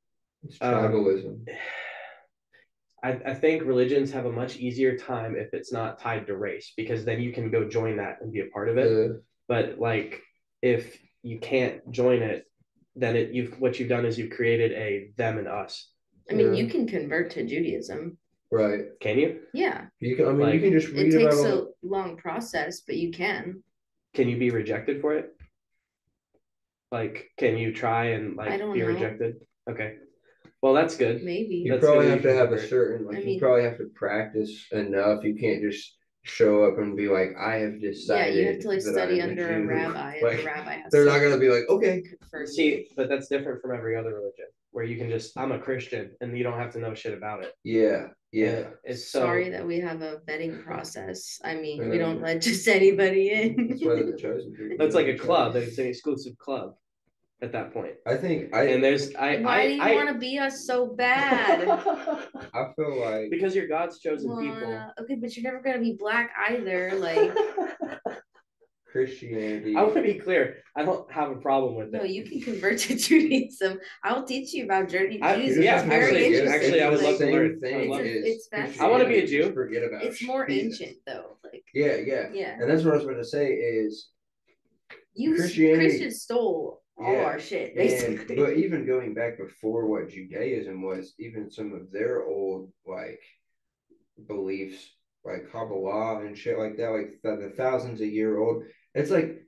It's Um, tribalism. I, I think religions have a much easier time if it's not tied to race because then you can go join that and be a part of it. Yeah. but like if you can't join it then it you've what you've done is you've created a them and us I mean, Yeah. you can convert to Judaism. Right. can you Yeah, You can. I mean, you can just read. it read takes a long process, but you can. can you be rejected for it like can you try and like I don't be know. rejected okay well that's good Maybe. You That's probably good have to have a certain like I you mean- probably have to practice enough. You can't just show up and be like, I have decided." Yeah, you have to like study I'm under a Jew." rabbi, Like, the rabbi has They're to not gonna be like, okay, confirm see but that's different from every other religion where you can just i'm a christian and you don't have to know shit about it yeah, yeah, And it's so Sorry that we have a vetting process. I mean, we don't mm. let just anybody in. that's why they're the chosen people. that's like a club it's an exclusive club at that point I think I and there's i Why I, do you I, want to be us so bad? I feel like because you're god's chosen people Wanna- Okay, but you're never gonna be black either. Like, Christianity. I want to be clear. I don't have a problem with no, you can convert to Judaism. I'll teach you about Judaism. I- Judaism. yeah, it's very actually, interesting. actually, I would It's love to learn. I Thing would love- It's- as it's fascinating. I wanna be a Jew. Forget about It's more Jesus. ancient though. Like, Yeah, yeah, yeah, and that's what I was going to say is you Christianity- Christians stole all Yeah, our shit And, basically. but even going back before what Judaism was, even some of their old like beliefs, like Kabbalah and shit like that, like the, the thousands of year old, it's like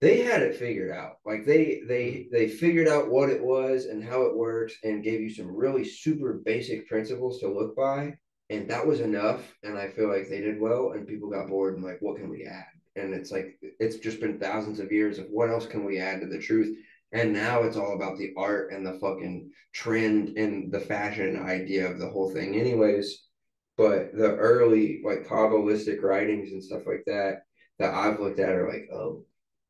they had it figured out. Like they they they figured out what it was and how it works, and gave you some really super basic principles to look by, and that was enough. And I feel like they did well, and people got bored and like, what can we add? And it's like it's just been thousands of years of what else can we add to the truth and now it's all about the art and the fucking trend and the fashion idea of the whole thing, anyways. But the early like Kabbalistic writings and stuff like that that I've looked at are like, oh,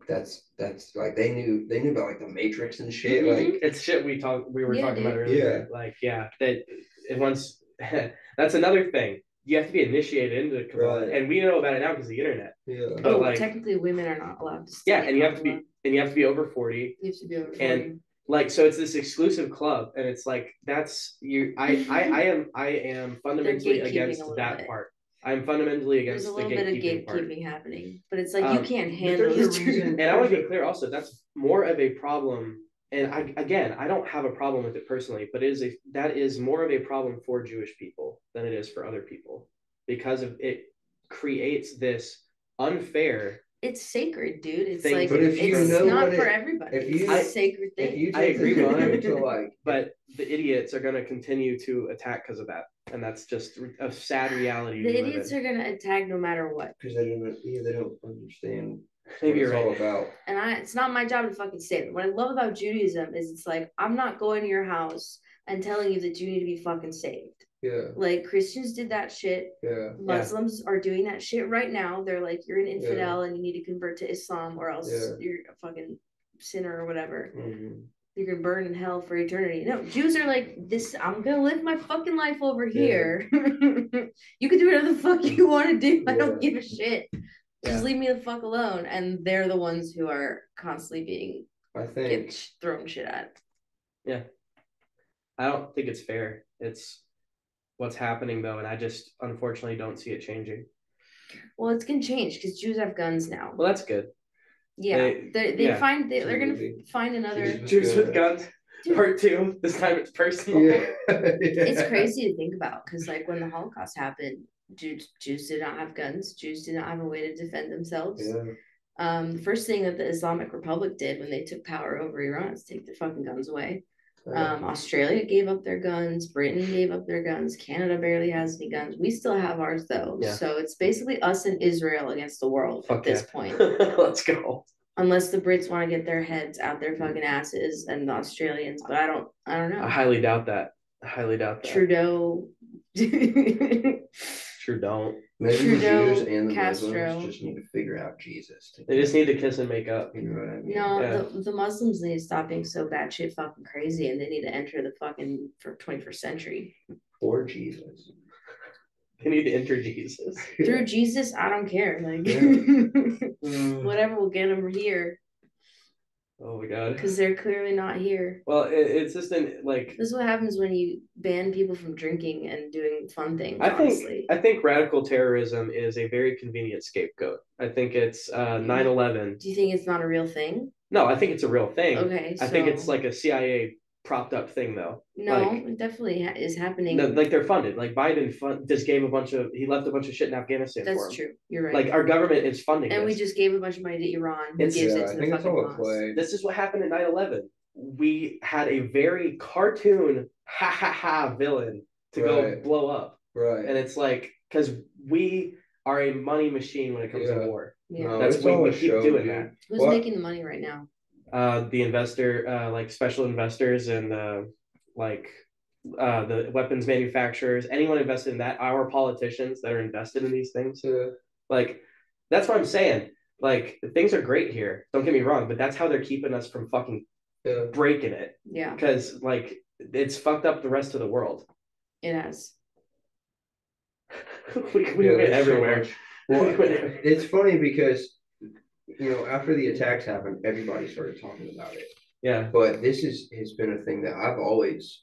that's that's like they knew they knew about like the Matrix and shit. Mhm. Like It's shit we talk we were Yeah, talking about dude. earlier. Like yeah, that it once that's another thing. You have to be initiated into Kabbalah, Right. and we know about it now because of the internet. yeah. but, oh, like- technically, women are not allowed to. Yeah, and you have to be Kabbalah. and you have to be over forty. You have to be over. forty. and- Like so, it's this exclusive club, and it's like that's you. I I, I am I am fundamentally against that bit. part. I'm fundamentally against There's against a the little bit of gatekeeping part. gatekeeping happening, but it's like Um, you can't handle there's this a truth. reason- And I want to be clear also, that's more of a problem. And I, again, I don't have a problem with it personally, but it is a that is more of a problem for Jewish people than it is for other people because of it creates this unfair. It's sacred, dude. It's Thing like But if you it's know not what for it- everybody. if it's you- a I- sacred If thing. you I take agree the with time you. to like But the idiots are going to continue to attack because of that, and that's just a sad reality. the idiots in. are gonna attack no matter what. because they don't yeah, they don't understand Maybe what you're it's right. all about. And I it's not my job to fucking say it. What I love about Judaism is it's like I'm not going to your house and telling you that you need to be fucking saved. Yeah, Like Christians did that shit. yeah, Muslims are doing that shit right now. They're like, you're an infidel and you need to convert to Islam or else Yeah. you're a fucking sinner or whatever. mhm, You're gonna burn in hell for eternity. No, Jews are like, this I'm gonna live my fucking life over Yeah. here. you can do whatever the fuck you want to do. I don't give a shit. Just Yeah. leave me the fuck alone. And they're the ones who are constantly being I think thrown shit at. Yeah, I don't think it's fair. It's what's happening though, and I just unfortunately don't see it changing. Well, it's gonna change because Jews have guns now. Well, that's good. Yeah, they- they they yeah. find they, they're gonna find another. Jews Jews with guns, Dude. part two. This time it's personal. yeah. It's crazy to think about because, like, when the Holocaust happened, Jews Jews did not have guns. Jews did not have a way to defend themselves. Yeah. Um, the first thing that the Islamic Republic did when they took power over Iran is take their fucking guns away. Um, Australia gave up their guns. Britain gave up their guns. Canada barely has any guns. We still have ours though. Yeah. So it's basically us and Israel against the world Fuck at this yeah. point. Let's go. Unless the Brits want to get their heads out their fucking asses and the Australians, but I don't I don't know. I highly doubt that. I highly doubt that. Trudeau True, don't. Maybe Trudeau, the Jews and the Castro. Muslims just need to figure out Jesus. They just need to kiss and make up. You know what I mean? No, Yeah. the, the Muslims need to stop being so batshit fucking crazy and they need to enter the fucking for 21st century. Or Jesus. They need to enter Jesus. Through Jesus, I don't care. Like Mm. whatever will get them here Oh my god. because they're clearly not here. Well, it, it's just an like This is what happens when you ban people from drinking and doing fun things. I think. I think radical terrorism is a very convenient scapegoat. I think it's uh 9/11. Do you think it's not a real thing? No, I think it's a real thing. Okay, I think it's like a CIA propped up thing though. No, like- it definitely ha- is happening. No, like they're funded. Like Biden fund, just gave a bunch of he left a bunch of shit in Afghanistan for That's him. true. You're right. Like our government is funding and we just gave a bunch of money to Iran. Who It's- gives yeah, it I the think it's fucking all a Hamas. play. this is what happened at 9-11 we had a very cartoon ha ha ha villain to go blow up Right. and it's like because we are a money machine when it comes Yeah. to war Yeah. No, That's it's we- all we a keep doing dude. that. Who's Well, making the money right now? Uh the investor uh like special investors and uh like uh the weapons manufacturers anyone invested in that our politicians that are invested in these things Yeah. like that's what i'm saying like things are great here don't get me wrong but that's how they're keeping us from fucking Yeah. breaking it Yeah, because like it's fucked up the rest of the world. it has. we we Yeah, went there's so everywhere. Well, it's funny because you know after the attacks happened, everybody started talking about it. yeah, But this is has been a thing that I've always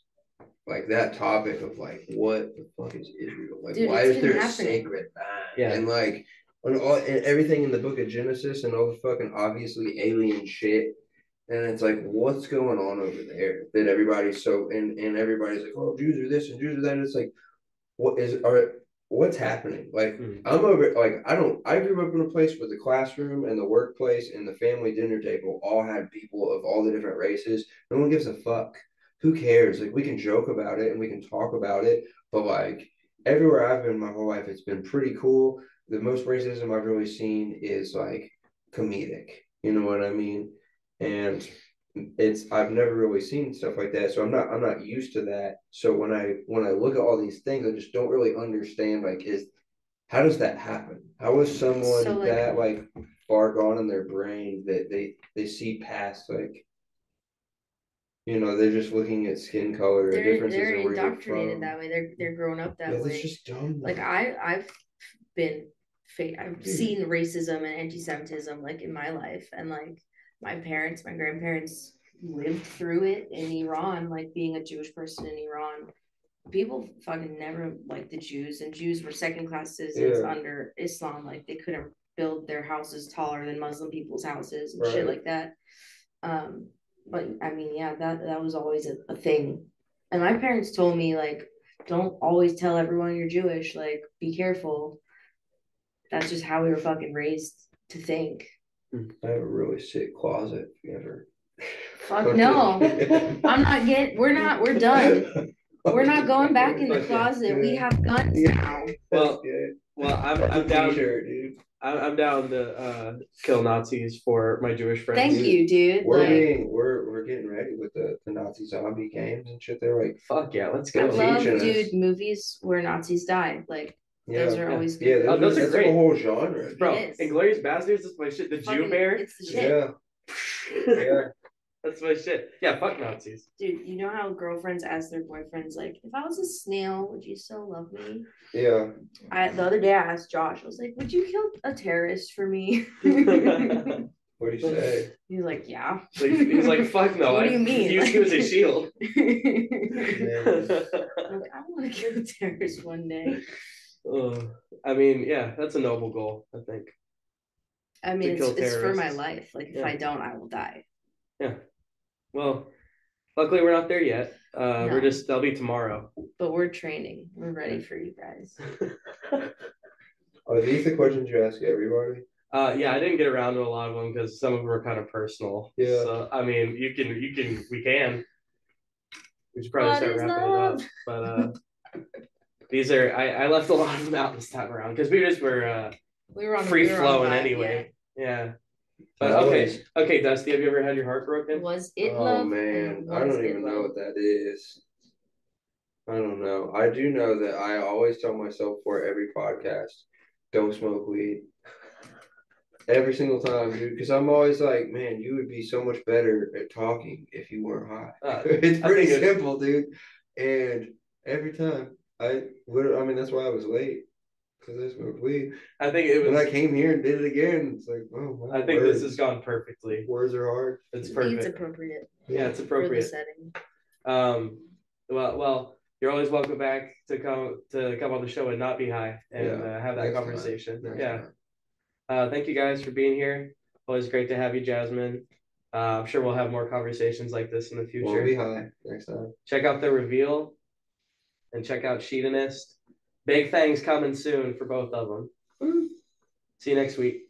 like that topic of like what the fuck is Israel? Like Dude, why is been there a happening. sacred land? Yeah. And like and all and everything in the book of Genesis and all the fucking obviously alien shit. And it's like, what's going on over there? That everybody's so and, and everybody's like, oh, Jews are this and Jews are that. And it's like, what is are what's happening? Like Hmm. I'm over like I don't I grew up in a place where the classroom and the workplace and the family dinner table all had people of all the different races. No one gives a fuck. Who cares? Like we can joke about it and we can talk about it, but like everywhere I've been my whole life, it's been pretty cool. The most racism I've really seen is like comedic. You know what I mean? And it's I've never really seen stuff like that, so I'm not I'm not used to that. So when I when I look at all these things, I just don't really understand like is how does that happen? How is someone So, like- that like far gone in their brain that they they see past like you know they're just looking at skin color They're differences they're in where you're indoctrinated that way. They're they're grown up that Yeah, way. just dumb. like I I've been I've Dude. seen racism and anti-Semitism like in my life and like my parents my grandparents lived through it in Iran like being a Jewish person in Iran people fucking never liked the Jews and Jews were second class citizens Yeah. under Islam like they couldn't build their houses taller than Muslim people's houses and shit like that um but I mean yeah that that was always a, a thing and my parents told me like don't always tell everyone you're Jewish. Like, be careful. That's just how we were fucking raised to think. I have a really sick closet. If you ever. Fuck no. I'm not getting. We're not. We're done. We're not going back in the closet. We have guns Yeah. now. Well, well, I'm That's a I'm down. t-shirt, dude. I'm I'm down to uh, kill Nazis for my Jewish friends. Thank you, dude. We're Like, being we're we're getting ready with the, the Nazi zombie games and shit. They're like, Fuck yeah, let's go. They're love, teaching us. dude, movies where Nazis die. Like, yeah, those are yeah. always yeah, good. Oh, those are that's great. like a whole genre. Bro, It is. Inglourious Basterds is my shit. The Jew Fucking- bear. It's the shit. Yeah, yeah. That's my shit. Yeah, fuck Nazis. Dude, you know how girlfriends ask their boyfriends like, if I was a snail, would you still love me? Yeah. I the other day I asked Josh, I was like, would you kill a terrorist for me? What do you say? He's like, yeah. Like, he's like, fuck no. What do I you mean? Use you as a shield. I'm like, I want to kill a terrorist one day. Ugh. I mean, yeah, that's a noble goal. I think. I mean, it's, it's for my life. Like, if Yeah. I don't, I will die. Yeah. Well, luckily we're not there yet. Uh, No. we're just that'll be tomorrow. But we're training. We're ready for you guys. Are these the questions you ask everybody? Uh, yeah, I didn't get around to a lot of them because some of them were kind of personal. Yeah. So I mean, you can, you can, we can. We should probably What start is wrapping it up. love? But uh, these are I, I left a lot of them out this time around because we just were uh, We were on free we were on flowing vibe, anyway. Yeah. But I okay, okay, Dusty, have you ever had your heart broken? Was it oh love? man, I don't it even know what that is. I don't know. I do know that I always tell myself for every podcast, don't smoke weed. Every single time, dude, because I'm always like, man, you would be so much better at talking if you weren't high. Uh, it's pretty think it's- simple, dude. And every time, I would. I mean, that's why I was late because I smoked weed. I think it was. When. I came here and did it again, it's like, oh, my I think words. this has gone perfectly. Words are hard. It's perfect. It's appropriate yeah, it's for the appropriate. setting. Um, well, well, you're always welcome back to come to come on the show and not be high and Yeah, uh, have that next conversation. next yeah. Uh, thank you guys for being here. Always great to have you, Jasmin. Uh, I'm sure we'll have more conversations like this in the future. Won't be high next time. check out the reveal and check out Shedonist. Big things coming soon for both of them. Mm. See you next week.